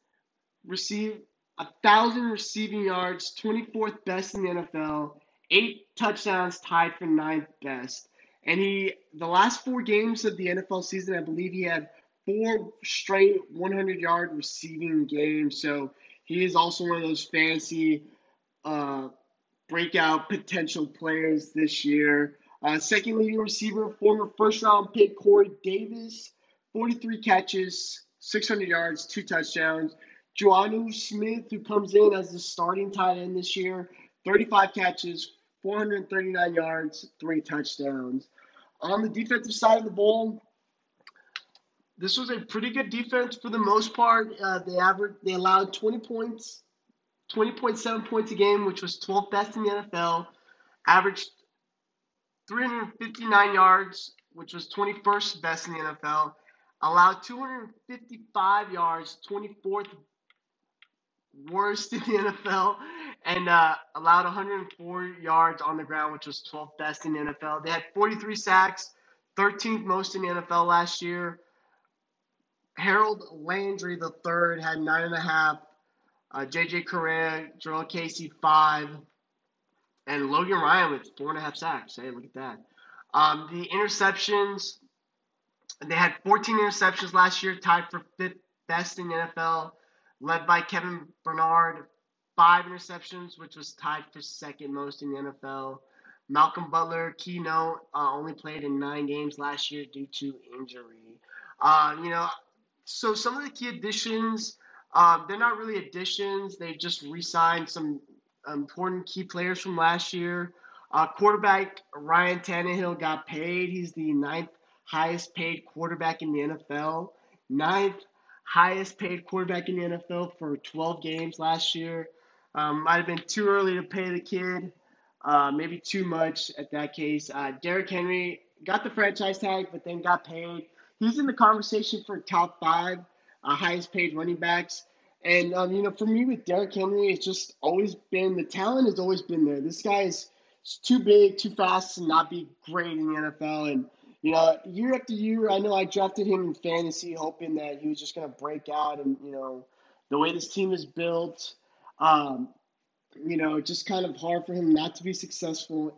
A: received a thousand receiving yards, 24th best in the NFL, eight touchdowns, tied for ninth best. And he, the last four games of the NFL season, I believe he had four straight 100 yard receiving games. So he is also one of those fancy uh, breakout potential players this year. Uh, second leading receiver, former first round pick Corey Davis, 43 catches, 600 yards, two touchdowns. Jonnu Smith, who comes in as the starting tight end this year, 35 catches, 439 yards, three touchdowns. On the defensive side of the ball, this was a pretty good defense for the most part. Uh, they averaged, they allowed 20 points, 20.7 points a game, which was 12th best in the NFL. Averaged 359 yards, which was 21st best in the NFL. Allowed 255 yards, 24th worst in the NFL, and uh, allowed 104 yards on the ground, which was 12th best in the NFL. They had 43 sacks, 13th most in the NFL last year. Harold Landry III had nine and a half. Uh, JJ Correa, Jurrell Casey five, and Logan Ryan with four and a half sacks. Hey, look at that. Um, the interceptions, they had 14 interceptions last year, tied for fifth best in the NFL led by Kevin Bernard, five interceptions, which was tied for second most in the NFL. Malcolm Butler, keynote, uh, only played in nine games last year due to injury. Uh, you know, so some of the key additions, uh, they're not really additions. They just re-signed some important key players from last year. Uh, quarterback Ryan Tannehill got paid. He's the ninth highest paid quarterback in the NFL. Ninth highest paid quarterback in the NFL for 12 games last year. Um, might have been too early to pay the kid, uh, maybe too much at that case. Uh, Derrick Henry got the franchise tag, but then got paid. He's in the conversation for top five uh, highest paid running backs. And um, you know, for me with Derrick Henry, it's just always been the talent has always been there. This guy is too big, too fast to not be great in the NFL, and you know, year after year, I know I drafted him in fantasy, hoping that he was just going to break out. And you know, the way this team is built, um, you know, just kind of hard for him not to be successful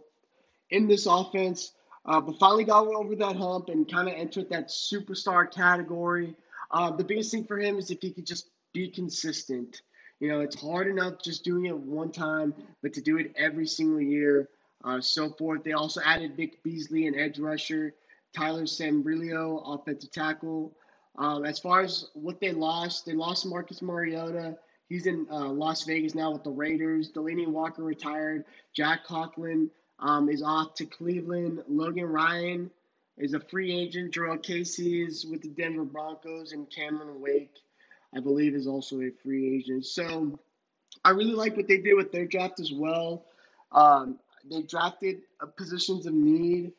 A: in this offense. Uh, but finally got over that hump and kind of entered that superstar category. Uh, the biggest thing for him is if he could just be consistent. You know, it's hard enough just doing it one time, but to do it every single year, uh, so forth. They also added Vic Beasley, an edge rusher. Tyler Sambrailo, offensive tackle. Um, as far as what they lost, they lost Marcus Mariota. He's in uh, Las Vegas now with the Raiders. Delanie Walker retired. Jack Conklin um, is off to Cleveland. Logan Ryan is a free agent. Jurrell Casey is with the Denver Broncos. And Cameron Wake, I believe, is also a free agent. So I really like what they did with their draft as well. Um, they drafted uh, positions of need.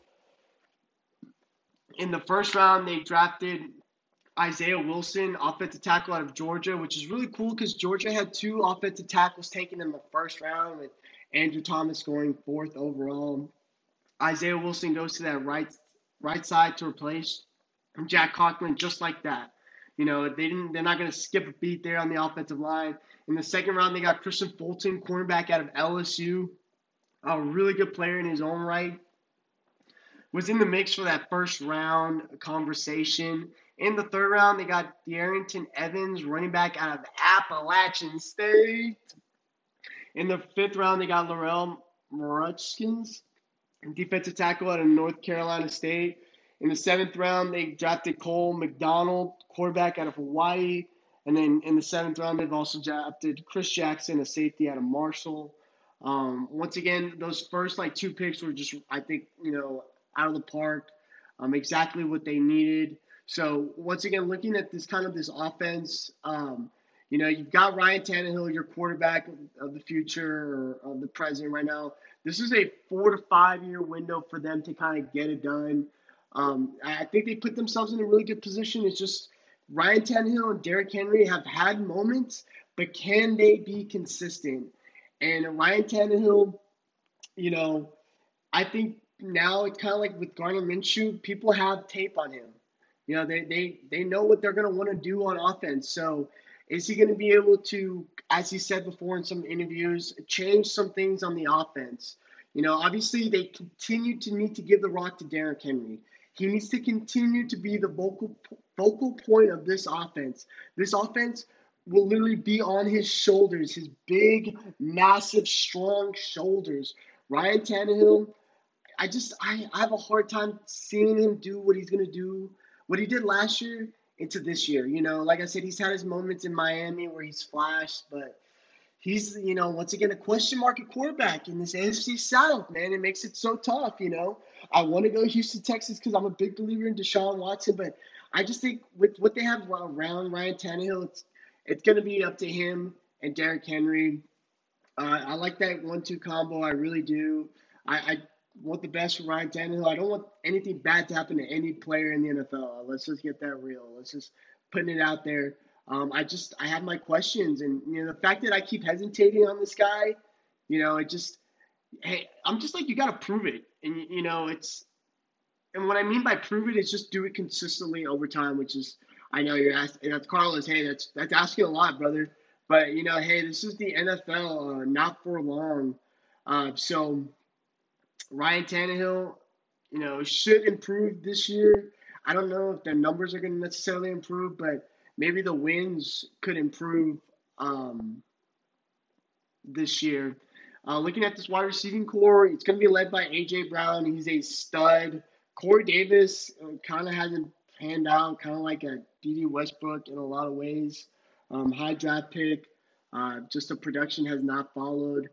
A: In the first round, they drafted Isaiah Wilson, offensive tackle out of Georgia, which is really cool because Georgia had two offensive tackles taken in the first round, with Andrew Thomas going fourth overall. Isaiah Wilson goes to that right right side to replace Jack Conklin just like that. You know, they didn't they're not gonna skip a beat there on the offensive line. In the second round they got Kristian Fulton, cornerback out of LSU. A really good player in his own right. Was in the mix for that first round conversation. In the third round, they got Darrynton Evans, running back out of Appalachian State. In the fifth round, they got Larrell Murchison, defensive tackle out of North Carolina State. In the seventh round, they drafted Cole McDonald, quarterback out of Hawaii. And then in the seventh round, they've also drafted Chris Jackson, a safety out of Marshall. Um, once again, those first like two picks were just, I think, you know, out of the park. Um, exactly what they needed. So once again, looking at this kind of this offense, um, you know, you've got Ryan Tannehill, your quarterback of the future or of the present right now. This is a four to five year window for them to kind of get it done. Um, I think they put themselves in a really good position. It's just Ryan Tannehill and Derrick Henry have had moments, but can they be consistent? And Ryan Tannehill, you know, I think now it's kind of like with Gardner Minshew, people have tape on him. You know, they they they know what they're going to want to do on offense. So, is he going to be able to, as he said before in some interviews, change some things on the offense? You know, obviously they continue to need to give the rock to Derrick Henry. He needs to continue to be the vocal focal point of this offense. This offense will literally be on his shoulders, his big, massive, strong shoulders. Ryan Tannehill, I just I, I have a hard time seeing him do what he's gonna do what he did last year into this year. You know, like I said, he's had his moments in Miami where he's flashed, but he's, you know, once again, a question mark at quarterback in this AFC South, man. It makes it so tough, you know. I want to go Houston, Texas because I'm a big believer in Deshaun Watson, but I just think with what they have around Ryan Tannehill, it's it's going to be up to him and Derrick Henry. Uh, I like that one-two combo. I really do. I, I want the best for Ryan Tannehill. I don't want anything bad to happen to any player in the NFL. Let's just get that real. Let's just putting it out there. Um, I just I have my questions, and you know the fact that I keep hesitating on this guy, you know, it just hey, I'm just like you got to prove it, and you know it's and what I mean by prove it is just do it consistently over time, which is I know you're asking. That's Carlos. Hey, that's that's asking a lot, brother. But you know, hey, this is the NFL, uh, not for long. Uh, so Ryan Tannehill, you know, should improve this year. I don't know if their numbers are going to necessarily improve, but maybe the wins could improve um, this year. Uh, looking at this wide receiving core, it's going to be led by AJ Brown. He's a stud. Corey Davis uh, kind of hasn't panned out, kind of like a Dede Westbrook in a lot of ways. Um, high draft pick, uh, just the production has not followed.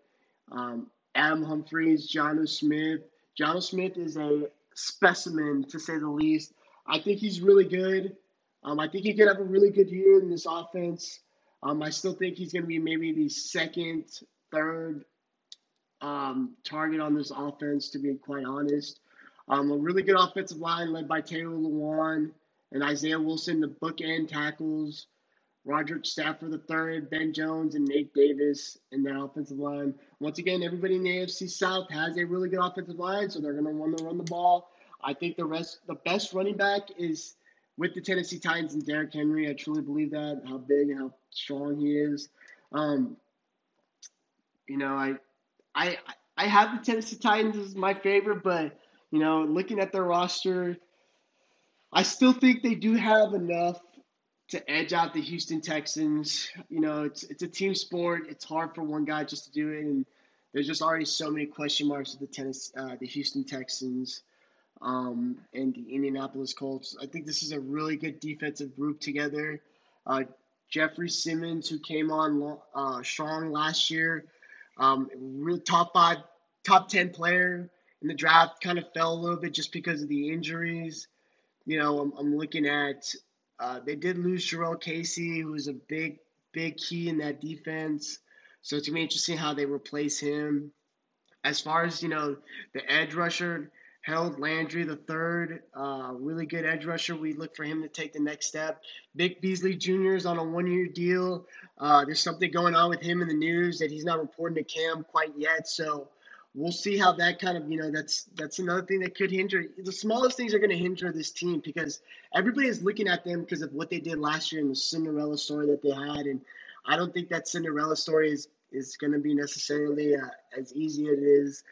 A: Um, Adam Humphries, Jonnu Smith. Jonnu Smith is a specimen to say the least. I think he's really good. Um, I think he could have a really good year in this offense. Um, I still think he's going to be maybe the second, third um, target on this offense, to be quite honest. Um, a really good offensive line led by Taylor Lewan and Isaiah Wilson, the bookend tackles. Rodger Saffold III, Ben Jones, and Nate Davis in that offensive line. Once again, everybody in the AFC South has a really good offensive line, so they're going to want to run the ball. I think the rest, the best running back is with the Tennessee Titans and Derrick Henry. I truly believe that how big and how strong he is. Um, you know, I, I, I have the Tennessee Titans as my favorite, but you know, looking at their roster, I still think they do have enough to edge out the Houston Texans. You know, it's it's a team sport. It's hard for one guy just to do it, and there's just already so many question marks with the tennis, uh, the Houston Texans, um, and the Indianapolis Colts. I think this is a really good defensive group together. Uh, Jeffery Simmons, who came on uh, strong last year, um, real top five, top ten player in the draft, kind of fell a little bit just because of the injuries. You know, I'm, I'm looking at uh, they did lose Jurrell Casey, who was a big, big key in that defense. So it's to be interesting how they replace him. as far as you know, the edge rusher Harold Landry the third, uh, really good edge rusher. We look for him to take the next step. Vic Beasley Jr. is on a one-year deal. Uh, there's something going on with him in the news that he's not reporting to Cam quite yet. So we'll see how that kind of you know that's that's another thing that could hinder. The smallest things are going to hinder this team because everybody is looking at them because of what they did last year and the Cinderella story that they had, and I don't think that Cinderella story is is going to be necessarily uh, as easy as it is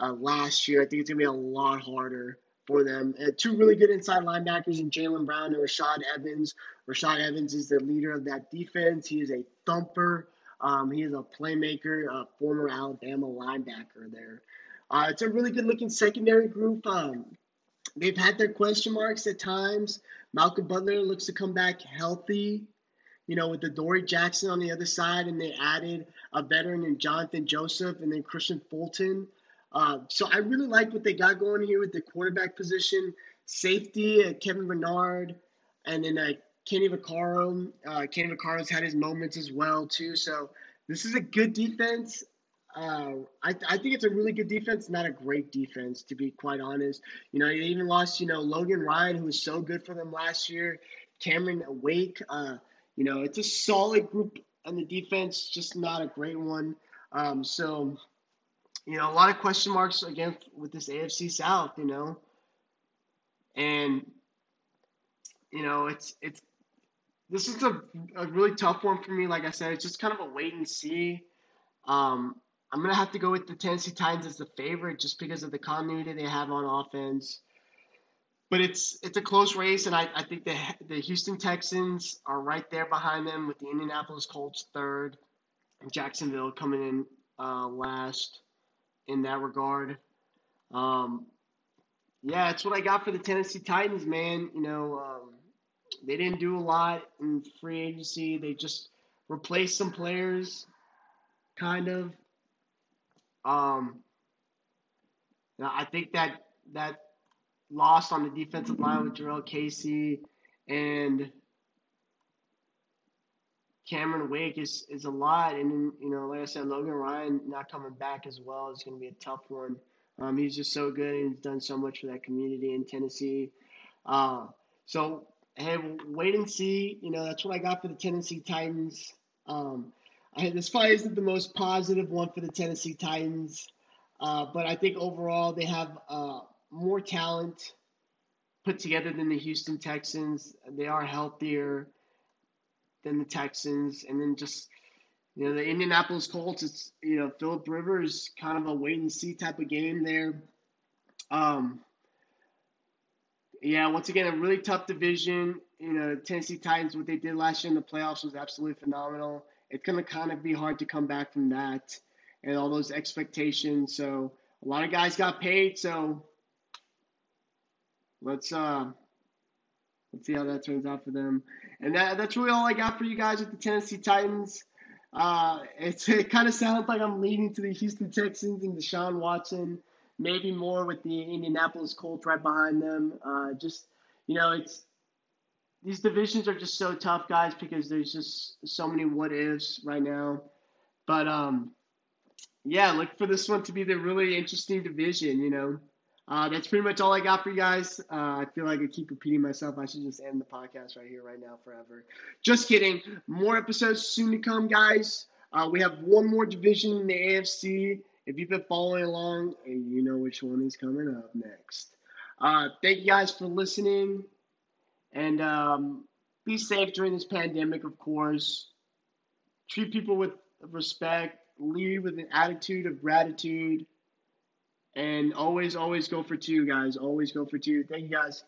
A: uh, last year. I think it's going to be a lot harder for them. Uh, two really good inside linebackers in Jayon Brown and Rashaan Evans. Rashaan Evans is the leader of that defense. He is a thumper. Um, he is a playmaker, a former Alabama linebacker there. Uh, it's a really good looking secondary group. Um, they've had their question marks at times. Malcolm Butler looks to come back healthy, you know, with the Dory Jackson on the other side, and they added a veteran in Jonathan Joseph and then Kristian Fulton. Uh, so I really like what they got going here with the quarterback position, safety, uh, Kevin Bernard, and then uh, Kenny Vaccaro. Uh, Kenny Vaccaro's had his moments as well too. So this is a good defense. Uh, I, I think it's a really good defense, not a great defense, to be quite honest. You know, they even lost, you know, Logan Ryan, who was so good for them last year, Cameron Wake. Uh, you know, it's a solid group on the defense, just not a great one. Um, so you know, a lot of question marks again with this AFC South, you know. And you know, it's it's this is a, a really tough one for me. Like I said, it's just kind of a wait and see. Um, I'm gonna have to go with the Tennessee Titans as the favorite just because of the continuity they have on offense. But it's it's a close race, and I, I think the the Houston Texans are right there behind them with the Indianapolis Colts third, and Jacksonville coming in uh, last in that regard. Um, yeah, that's what I got for the Tennessee Titans, man. You know, um, they didn't do a lot in free agency. They just replaced some players, kind of. Um, I think that that loss on the defensive line with Jurrell Casey and Cameron Wake is, is a lot. And then, you know, like I said, Logan Ryan not coming back as well is going to be a tough one. Um, he's just so good and he's done so much for that community in Tennessee. Uh, so, we'll wait and see. You know, that's what I got for the Tennessee Titans. Um, I, this probably isn't the most positive one for the Tennessee Titans, uh, but I think overall they have uh, more talent put together than the Houston Texans. They are healthier than the Texans, and then just you know the Indianapolis Colts. It's you know Philip Rivers kind of a wait and see type of game there. Um, yeah, once again a really tough division. You know Tennessee Titans, what they did last year in the playoffs was absolutely phenomenal. It's gonna kind of be hard to come back from that and all those expectations. So a lot of guys got paid. So let's uh let's see how that turns out for them. And that, that's really all I got for you guys with the Tennessee Titans. Uh, it's, it kind of sounds like I'm leading to the Houston Texans and Deshaun Watson, maybe more with the Indianapolis Colts right behind them. Uh, just, you know, it's these divisions are just so tough, guys, because there's just so many what ifs right now. But um, yeah, look for this one to be the really interesting division. You know, uh, that's pretty much all I got for you guys. Uh, I feel like I keep repeating myself. I should just end the podcast right here, right now, forever. Just kidding. More episodes soon to come, guys. Uh, we have one more division in the AFC. If you've been following along, and you know which one is coming up next. Uh, thank you guys for listening, and um, be safe during this pandemic, of course. Treat people with respect. Lead with an attitude of gratitude. And always, always go for two, guys. Always go for two. Thank you, guys.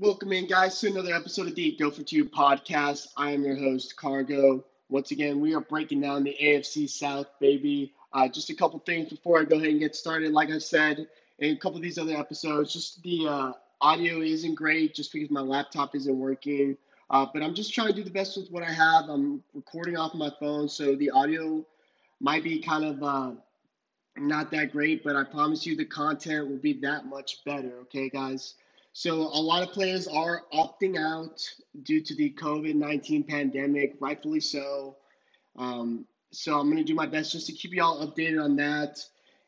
A: Welcome in, guys, to another episode of the Go for Two podcast. I am your host, Cargo. Once again, we are breaking down the AFC South, baby. Uh, just a couple things before I go ahead and get started. Like I said in a couple of these other episodes, just the uh, audio isn't great just because my laptop isn't working. Uh, but I'm just trying to do the best with what I have. I'm recording off my phone, so the audio might be kind of uh, not that great, but I promise you the content will be that much better. Okay, guys. So a lot of players are opting out due to the COVID nineteen pandemic, rightfully so. Um, so I'm going to do my best just to keep you all updated on that.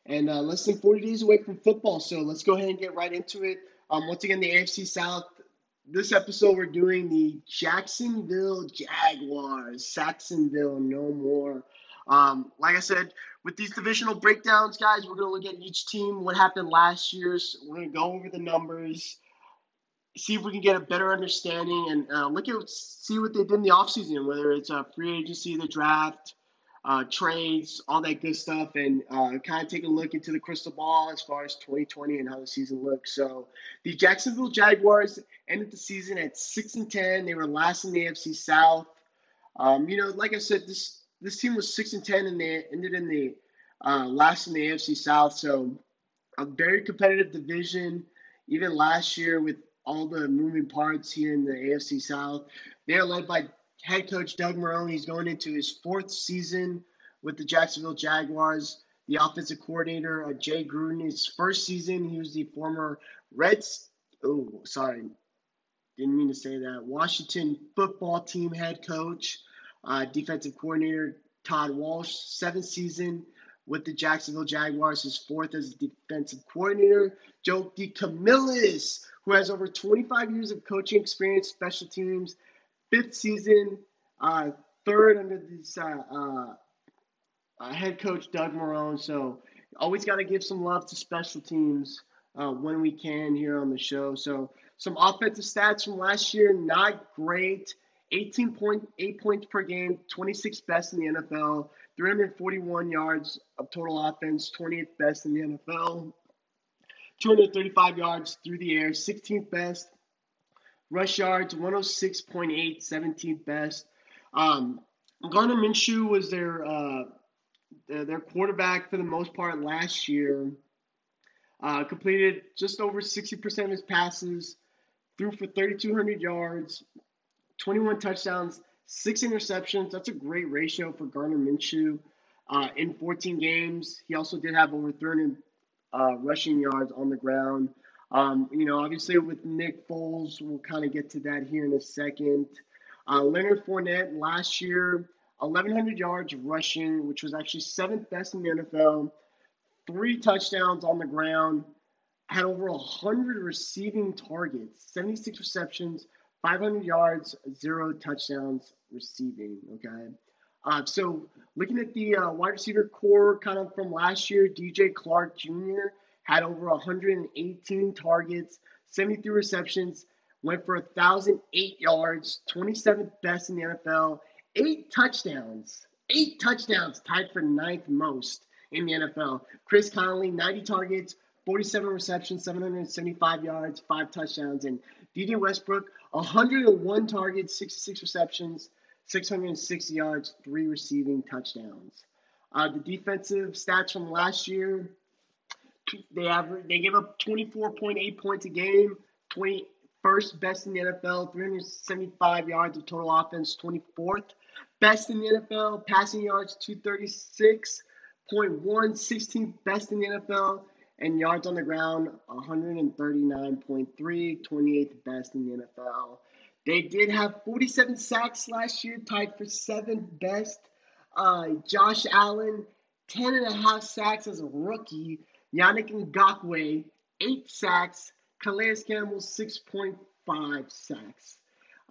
A: And uh, less than 40 days away from football, so let's go ahead and get right into it. Um, once again, the AFC South. This episode, we're doing the Jacksonville Jaguars. Sacksonville, no more. Um, like I said, with these divisional breakdowns, guys, we're going to look at each team, what happened last year. So we're going to go over the numbers, see if we can get a better understanding, and uh, look at see what they did in the offseason, whether it's a free agency, the draft, uh, trades, all that good stuff, and uh, kind of take a look into the crystal ball as far as 2020 and how the season looks. So, the Jacksonville Jaguars ended the season at six and ten. They were last in the AFC South. Um, you know, like I said, this this team was six and ten, and they ended in the uh, last in the AFC South. So, a very competitive division. Even last year, with all the moving parts here in the AFC South, they are led by head coach Doug Marrone. He's going into his fourth season with the Jacksonville Jaguars. The offensive coordinator, uh, Jay Gruden, his first season, he was the former Reds. Oh, sorry, didn't mean to say that. Washington football team head coach, uh, defensive coordinator Todd Wash, seventh season with the Jacksonville Jaguars, his fourth as a defensive coordinator. Joe DeCamillis, who has over 25 years of coaching experience, special teams, fifth season, uh, third under this uh, uh, uh, head coach Doug Marrone. So always got to give some love to special teams uh, when we can here on the show. So some offensive stats from last year, not great. 18.8 points per game, 26th best in the NFL, 341 yards of total offense, 20th best in the NFL, 235 yards through the air, 16th best Rush yards, 106.8, 17th best. Um, Gardner Minshew was their, uh, their quarterback for the most part last year. Uh, completed just over 60% of his passes, threw for 3,200 yards, 21 touchdowns, six interceptions. That's a great ratio for Gardner Minshew. Uh, in 14 games, he also did have over 300 uh, rushing yards on the ground. Um, you know, obviously with Nick Foles, we'll kind of get to that here in a second. Uh, Leonard Fournette last year, 1,100 yards rushing, which was actually seventh best in the NFL. Three touchdowns on the ground, had over 100 receiving targets, 76 receptions, 500 yards, zero touchdowns receiving. Okay. Uh, so looking at the uh, wide receiver core kind of from last year, DJ Chark Jr had over 118 targets, 73 receptions, went for 1,008 yards, 27th best in the NFL, eight touchdowns, eight touchdowns, tied for ninth most in the NFL. Chris Conley, 90 targets, 47 receptions, 775 yards, five touchdowns, and DJ Westbrook, 101 targets, 66 receptions, 660 yards, three receiving touchdowns. Uh, the defensive stats from last year they average they give up 24.8 points a game, 21st best in the NFL, 375 yards of total offense, 24th best in the NFL, passing yards 236.1, 16th best in the NFL, and yards on the ground 139.3, 28th best in the NFL. They did have 47 sacks last year, tied for seventh best. Uh, Josh Allen, 10 and a half sacks as a rookie Yannick Ngakoue, eight sacks. Calais Campbell, 6.5 sacks.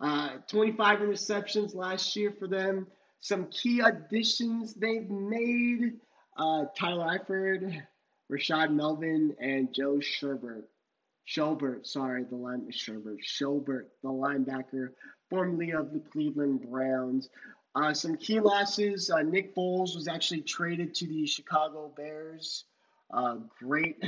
A: Uh, 25 interceptions last year for them. Some key additions they've made uh, Tyler Eifert, Rashaan Melvin, and Joe Sherbert. Schobert, sorry, the line Sherbert. Schobert, the linebacker, formerly of the Cleveland Browns. Uh, some key losses. Uh, Nick Foles was actually traded to the Chicago Bears. Uh, great.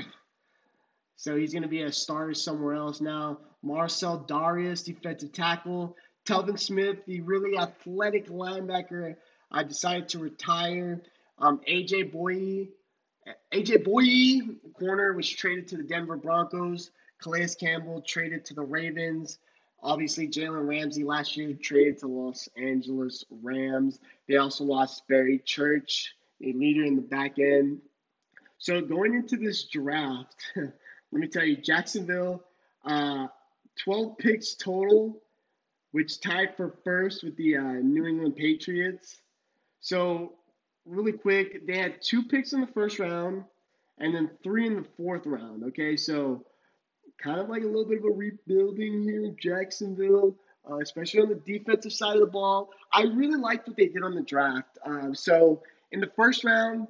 A: So he's going to be a starter somewhere else now. Marcell Dareus, defensive tackle. Telvin Smith, the really athletic linebacker, I decided to retire. Um, AJ Bouye, AJ Bouye, corner, was traded to the Denver Broncos. Calais Campbell traded to the Ravens. Obviously, Jalen Ramsey last year traded to Los Angeles Rams. They also lost Barry Church, a leader in the back end. So going into this draft, let me tell you, Jacksonville, uh, 12 picks total, which tied for first with the uh, New England Patriots. So, really quick, they had two picks in the first round and then three in the fourth round. Okay, so kind of like a little bit of a rebuilding here in Jacksonville, uh, especially on the defensive side of the ball. I really liked what they did on the draft. Uh, so in the first round,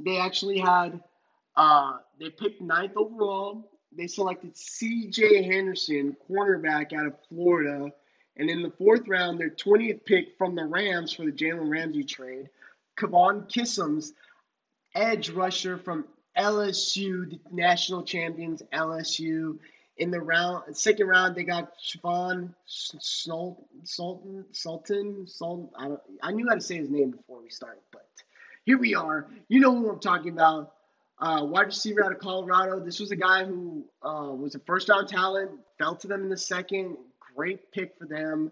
A: they actually had uh, they picked ninth overall. They selected C.J. Henderson, cornerback out of Florida. And in the fourth round, their 20th pick from the Rams for the Jalen Ramsey trade, K'Lavon Chaisson, edge rusher from LSU, the national champions, LSU. In the round, second round, they got Siobhan Sultan, Sultan, Sultan. I, don't, I knew how to say his name before we started, but here we are. You know who I'm talking about. Uh, wide receiver out of Colorado. This was a guy who uh, was a first round talent, fell to them in the second. Great pick for them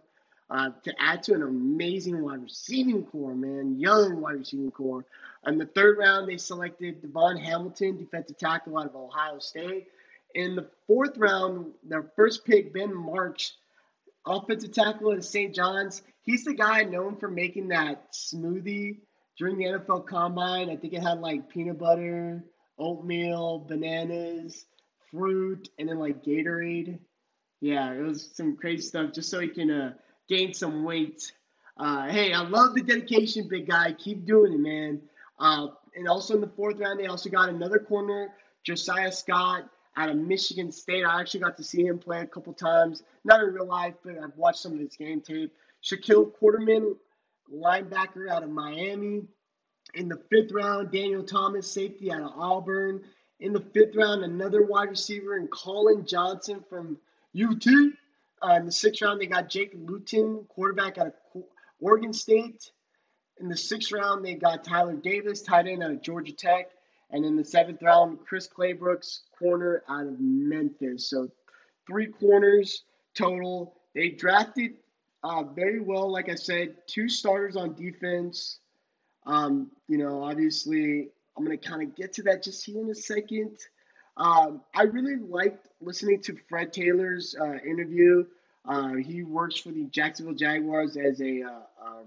A: uh, to add to an amazing wide receiving core, man. Young wide receiving core. In the third round, they selected DaVon Hamilton, defensive tackle out of Ohio State. In the fourth round, their first pick, Ben Bartch, offensive tackle at St. John's. He's the guy known for making that smoothie during the NFL Combine. I think it had like peanut butter, oatmeal, bananas, fruit, and then like Gatorade. Yeah, it was some crazy stuff just so he can uh, gain some weight. Uh, hey, I love the dedication, big guy. Keep doing it, man. Uh, and also in the fourth round, they also got another corner, Josiah Scott out of Michigan State. I actually got to see him play a couple times, not in real life, but I've watched some of his game tape. Shaquille Quarterman, linebacker out of Miami. In the fifth round, Daniel Thomas, safety out of Auburn. In the fifth round, another wide receiver and Collin Johnson from UT. Uh, in the sixth round, they got Jake Luton, quarterback out of Oregon State. In the sixth round, they got Tyler Davis, tight end out of Georgia Tech. And in the seventh round, Chris Claybrooks, corner out of Memphis. So three corners total. They drafted uh, very well, like I said, two starters on defense. Um, you know, obviously, I'm going to kind of get to that just here in a second. Um, I really liked listening to Fred Taylor's uh, interview uh, he works for the Jacksonville Jaguars as a, uh,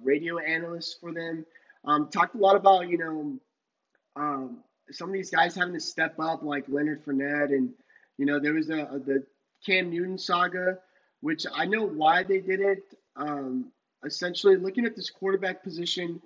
A: radio analyst for them. Um, talked a lot about you know um, some of these guys having to step up, like Leonard Fournette, and you know there was a, a the Cam Newton saga, which I know why they did it. Um, essentially, looking at this quarterback position,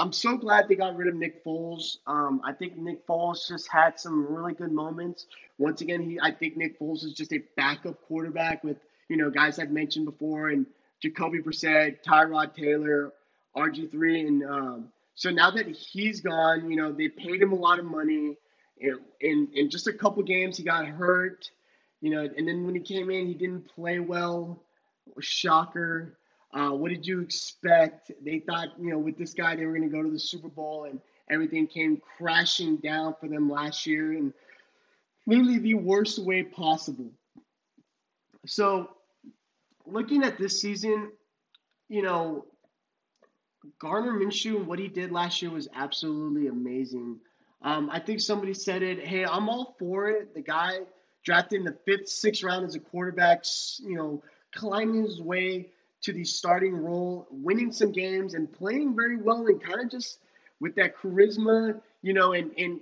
A: I'm so glad they got rid of Nick Foles. Um, I think Nick Foles just had some really good moments. Once again, he I think Nick Foles is just a backup quarterback with you know, guys I've mentioned before, and Jacoby Brissett, Tyrod Taylor, RG3, and um, so now that he's gone, you know, they paid him a lot of money. In, in, in just a couple games, he got hurt, you know, and then when he came in, he didn't play well. Shocker. Uh, what did you expect? They thought, you know, with this guy, they were going to go to the Super Bowl, and everything came crashing down for them last year, and literally the worst way possible. So looking at this season, you know, Gardner Minshew and what he did last year was absolutely amazing. Um, I think somebody said it. Hey, I'm all for it. The guy drafted in the fifth, sixth round as a quarterback, you know, climbing his way to the starting role, winning some games and playing very well and kind of just with that charisma, you know, and, and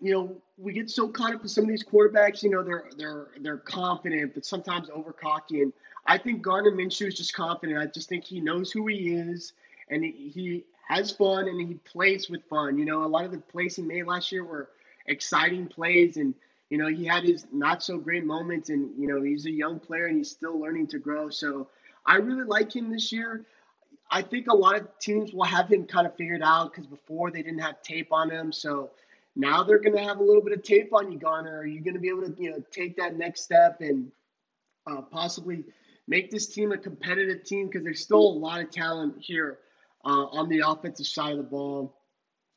A: you know, we get so caught up with some of these quarterbacks, you know, they're they're they're confident, but sometimes over cocky. And I think Gardner Minshew is just confident. I just think he knows who he is, and he, has fun and he plays with fun. You know, a lot of the plays he made last year were exciting plays, and you know, he had his not so great moments, and you know, he's a young player and he's still learning to grow. So I really like him this year. I think a lot of teams will have him kind of figured out because before they didn't have tape on him, so now they're going to have a little bit of tape on you, Gardner. Are you going to be able to, you know, take that next step and uh, possibly make this team a competitive team? Because there's still a lot of talent here uh, on the offensive side of the ball.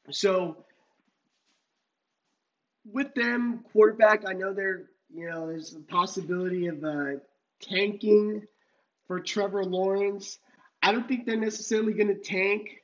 A: So with them, quarterback, I know there, you know, there's a possibility of uh, tanking for Trevor Lawrence. I don't think they're necessarily going to tank.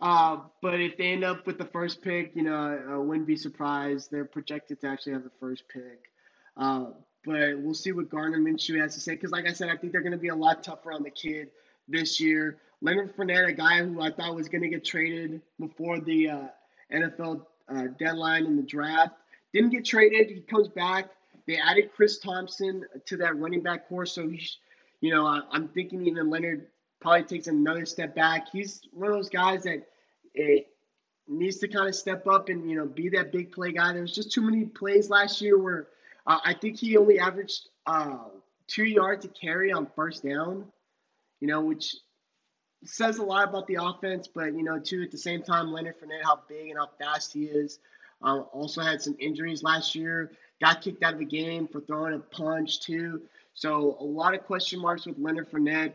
A: Uh, but if they end up with the first pick, you know, I wouldn't be surprised. They're projected to actually have the first pick. Uh, but we'll see what Gardner Minshew has to say. Because, like I said, I think they're going to be a lot tougher on the kid this year. Leonard Fournette, a guy who I thought was going to get traded before the uh, NFL uh, deadline in the draft, didn't get traded. He comes back. They added Chris Thompson to that running back core, so he's, you know, I, am thinking even Leonard probably takes another step back. He's one of those guys that it needs to kind of step up and you know be that big play guy. There was just too many plays last year where uh, I think he only averaged uh, two yards to carry on first down, you know, which says a lot about the offense. But you know, too at the same time, Leonard Fournette, how big and how fast he is. Uh, also had some injuries last year. Got kicked out of the game for throwing a punch too. So a lot of question marks with Leonard Fournette.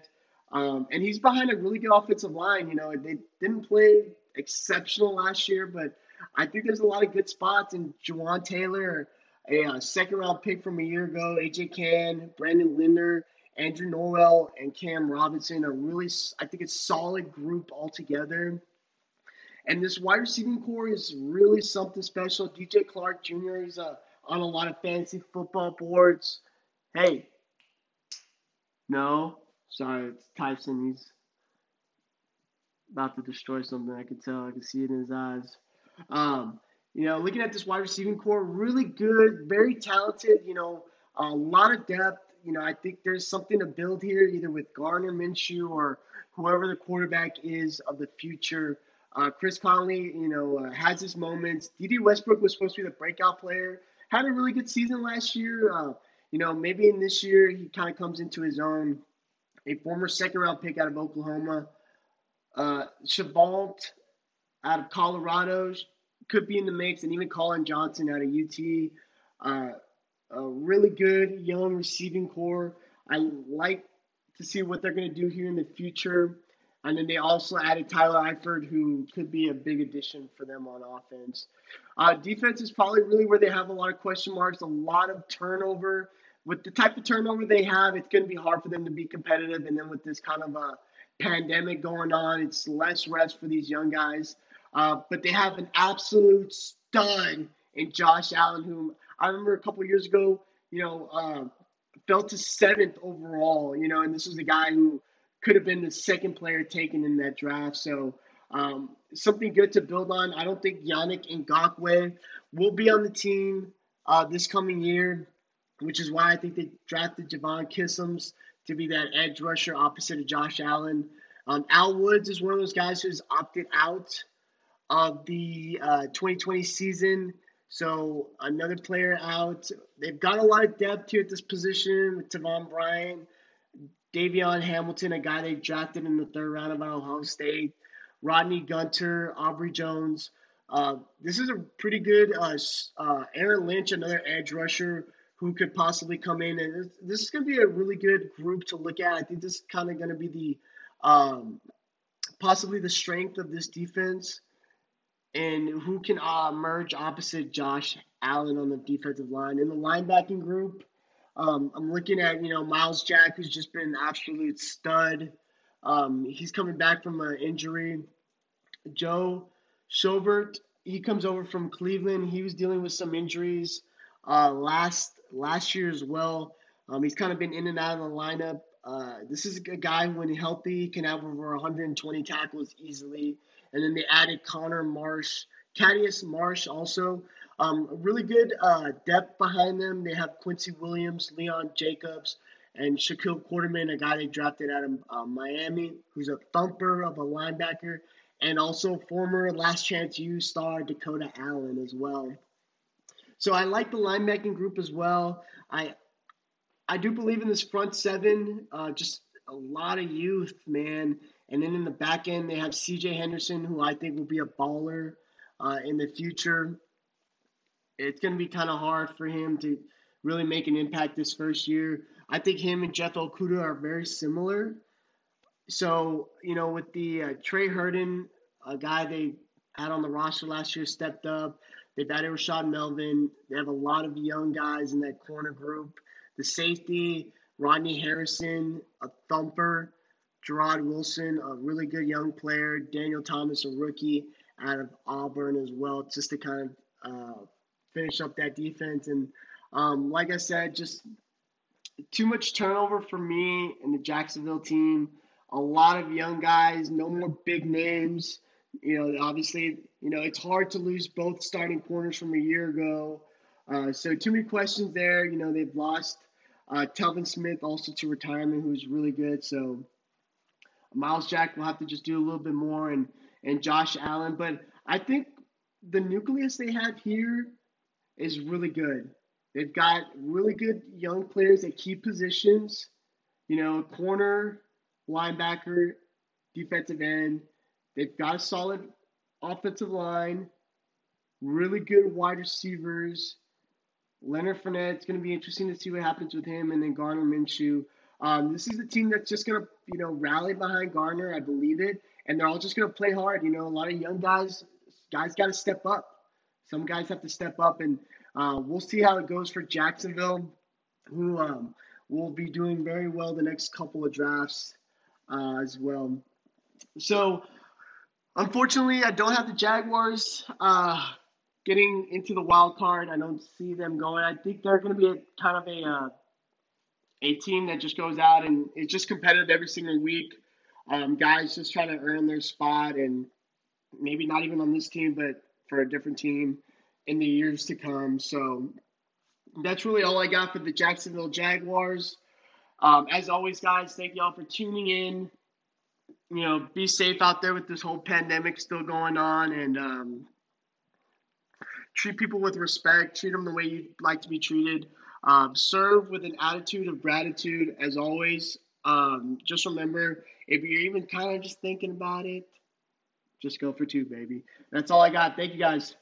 A: Um, and he's behind a really good offensive line. You know, they didn't play exceptional last year, but I think there's a lot of good spots. in Jawaan Taylor, a, a uh, second round pick from a year ago, AJ Cann, Brandon Linder, Andrew Norwell, and Cam Robinson are really, I think, it's solid group altogether. And this wide receiving core is really something special. DJ Chark Jr. is uh, on a lot of fantasy football boards. Hey, no, sorry, it's Tyson. He's about to destroy something. I can tell. I can see it in his eyes. Um, you know, looking at this wide receiving core, really good, very talented. You know, a lot of depth. You know, I think there's something to build here, either with Gardner Minshew or whoever the quarterback is of the future. Uh, Chris Conley, you know, uh, has his moments. Dede Westbrook was supposed to be the breakout player. Had a really good season last year. Uh, you know, maybe in this year he kind of comes into his own. A former second round pick out of Oklahoma. Uh, Shenault out of Colorado could be in the mix, and even Collin Johnson out of UT. Uh, a really good young receiving core. I like to see what they're going to do here in the future. And then they also added Tyler Eifert, who could be a big addition for them on offense. Uh, defense is probably really where they have a lot of question marks, a lot of turnover. With the type of turnover they have, it's going to be hard for them to be competitive. And then with this kind of a pandemic going on. It's less rest for these young guys. Uh, but they have an absolute stud in Josh Allen, whom I remember a couple years ago, you know, uh, fell to seventh overall, you know, and this was a guy who could have been the second player taken in that draft. So um, something good to build on. I don't think Yannick Ngakoue will be on the team uh, this coming year, which is why I think they drafted K'Lavon Chaisson to be that edge rusher opposite of Josh Allen. Um, Al Woods is one of those guys who's opted out of the uh, 2020 season. So another player out. They've got a lot of depth here at this position with Taven Bryan, DaVon Hamilton, a guy they drafted in the third round of Ohio State, Rodney Gunter, Aubrey Jones. Uh, this is a pretty good uh, uh, Aaron Lynch, another edge rusher who could possibly come in. And this is going to be a really good group to look at. I think this is kind of going to be the um, possibly the strength of this defense and who can uh, merge opposite Josh Allen on the defensive line. In the linebacking group, um, I'm looking at, you know, Myles Jack, who's just been an absolute stud. Um, he's coming back from an injury. Joe Schobert, he comes over from Cleveland. He was dealing with some injuries uh, last last year as well. Um, he's kind of been in and out of the lineup. Uh, this is a guy when healthy can have over 120 tackles easily. And then they added Connor Marsh, Thaddeus Marsh also. Um, really good uh, depth behind them. They have Quincy Williams, Leon Jacobs, and Shaquille Quarterman, a guy they drafted out of uh, Miami, who's a thumper of a linebacker, and also former Last Chance U star Dakota Allen as well. So I like the linebacking group as well. I I do believe in this front seven. Uh, just a lot of youth, man. And then in the back end, they have C.J. Henderson, who I think will be a baller uh, in the future. It's going to be kind of hard for him to really make an impact this first year. I think him and Jeff Okudah are very similar. So, you know, with the uh, Tre Herndon, a guy they had on the roster last year, stepped up. They've added Rashaan Melvin. They have a lot of young guys in that corner group. The safety, Rodney Harrison, a thumper. Jarrod Wilson, a really good young player. Daniel Thomas, a rookie out of Auburn as well, just to kind of uh, finish up that defense. And Um, like I said, just too much turnover for me and the Jacksonville team. A lot of young guys, no more big names. You know, obviously, you know, it's hard to lose both starting corners from a year ago. Uh, so too many questions there. You know, they've lost uh, Telvin Smith also to retirement, who's really good. So Myles Jack will have to just do a little bit more, and and Josh Allen. But I think the nucleus they have here is really good. They've got really good young players at key positions. You know, corner, linebacker, defensive end. They've got a solid offensive line, really good wide receivers. Leonard Fournette, it's going to be interesting to see what happens with him, and then Gardner Minshew. Um, this is a team that's just going to, you know, rally behind Gardner. I believe it, and they're all just going to play hard. You know, a lot of young guys, guys got to step up. Some guys have to step up, and uh, we'll see how it goes for Jacksonville, who um, will be doing very well the next couple of drafts uh, as well. So, unfortunately, I don't have the Jaguars uh, getting into the wild card. I don't see them going. I think they're going to be a, kind of a uh, a team that just goes out and is just competitive every single week. Um, guys just trying to earn their spot, and maybe not even on this team, but for a different team in the years to come. So that's really all I got for the Jacksonville Jaguars. Um, as always, guys, thank y'all for tuning in. You know, be safe out there with this whole pandemic still going on, and um, treat people with respect. Treat them the way you'd like to be treated. Um, serve with an attitude of gratitude, as always. Um, just remember, if you're even kind of just thinking about it, just go for two, baby. That's all I got. Thank you, guys.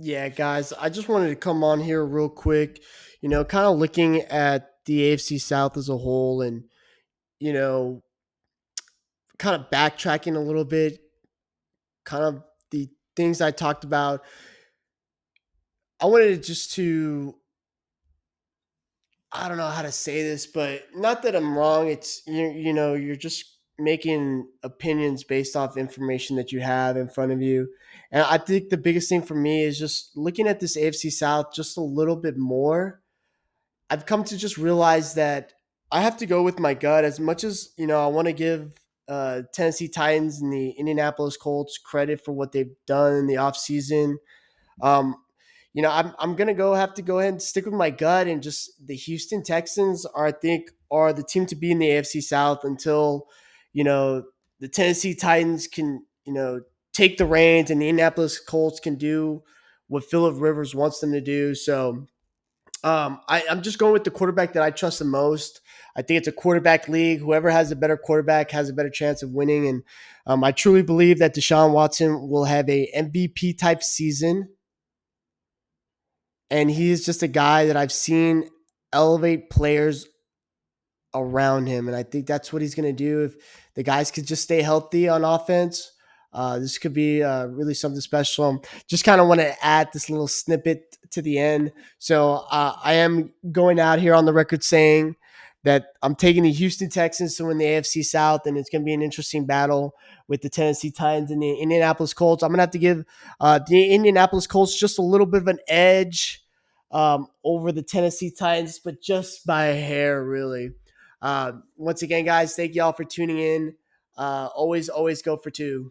B: Yeah, guys, I just wanted to come on here real quick, you know, kind of looking at the AFC South as a whole and, you know, kind of backtracking a little bit, kind of the things I talked about. I wanted just to, I don't know how to say this, but not that I'm wrong. It's, you, you know, you're just making opinions based off information that you have in front of you. And I think the biggest thing for me is just looking at this AFC South just a little bit more. I've come to just realize that I have to go with my gut as much as, you know, I want to give uh, Tennessee Titans and the Indianapolis Colts credit for what they've done in the offseason. Um, you know, I'm, I'm to go have to go ahead and stick with my gut and just the Houston Texans are, I think, are the team to be in the AFC South until – you know, the Tennessee Titans can, you know, take the reins and the Indianapolis Colts can do what Philip Rivers wants them to do. So um, I, I'm just going with the quarterback that I trust the most. I think it's a quarterback league. Whoever has a better quarterback has a better chance of winning. And um, I truly believe that Deshaun Watson will have a MVP type season. And he is just a guy that I've seen elevate players around him. And I think that's what he's going to do. If the guys could just stay healthy on offense, uh, this could be uh, really something special. Just kind of want to add this little snippet to the end. So uh, I am going out here on the record saying that I'm taking the Houston Texans to win the AFC South, and it's going to be an interesting battle with the Tennessee Titans and the Indianapolis Colts. I'm going to have to give uh, the Indianapolis Colts just a little bit of an edge um, over the Tennessee Titans, but just by hair, really. Uh, once again, guys, thank you all for tuning in. Uh, always, always go for two.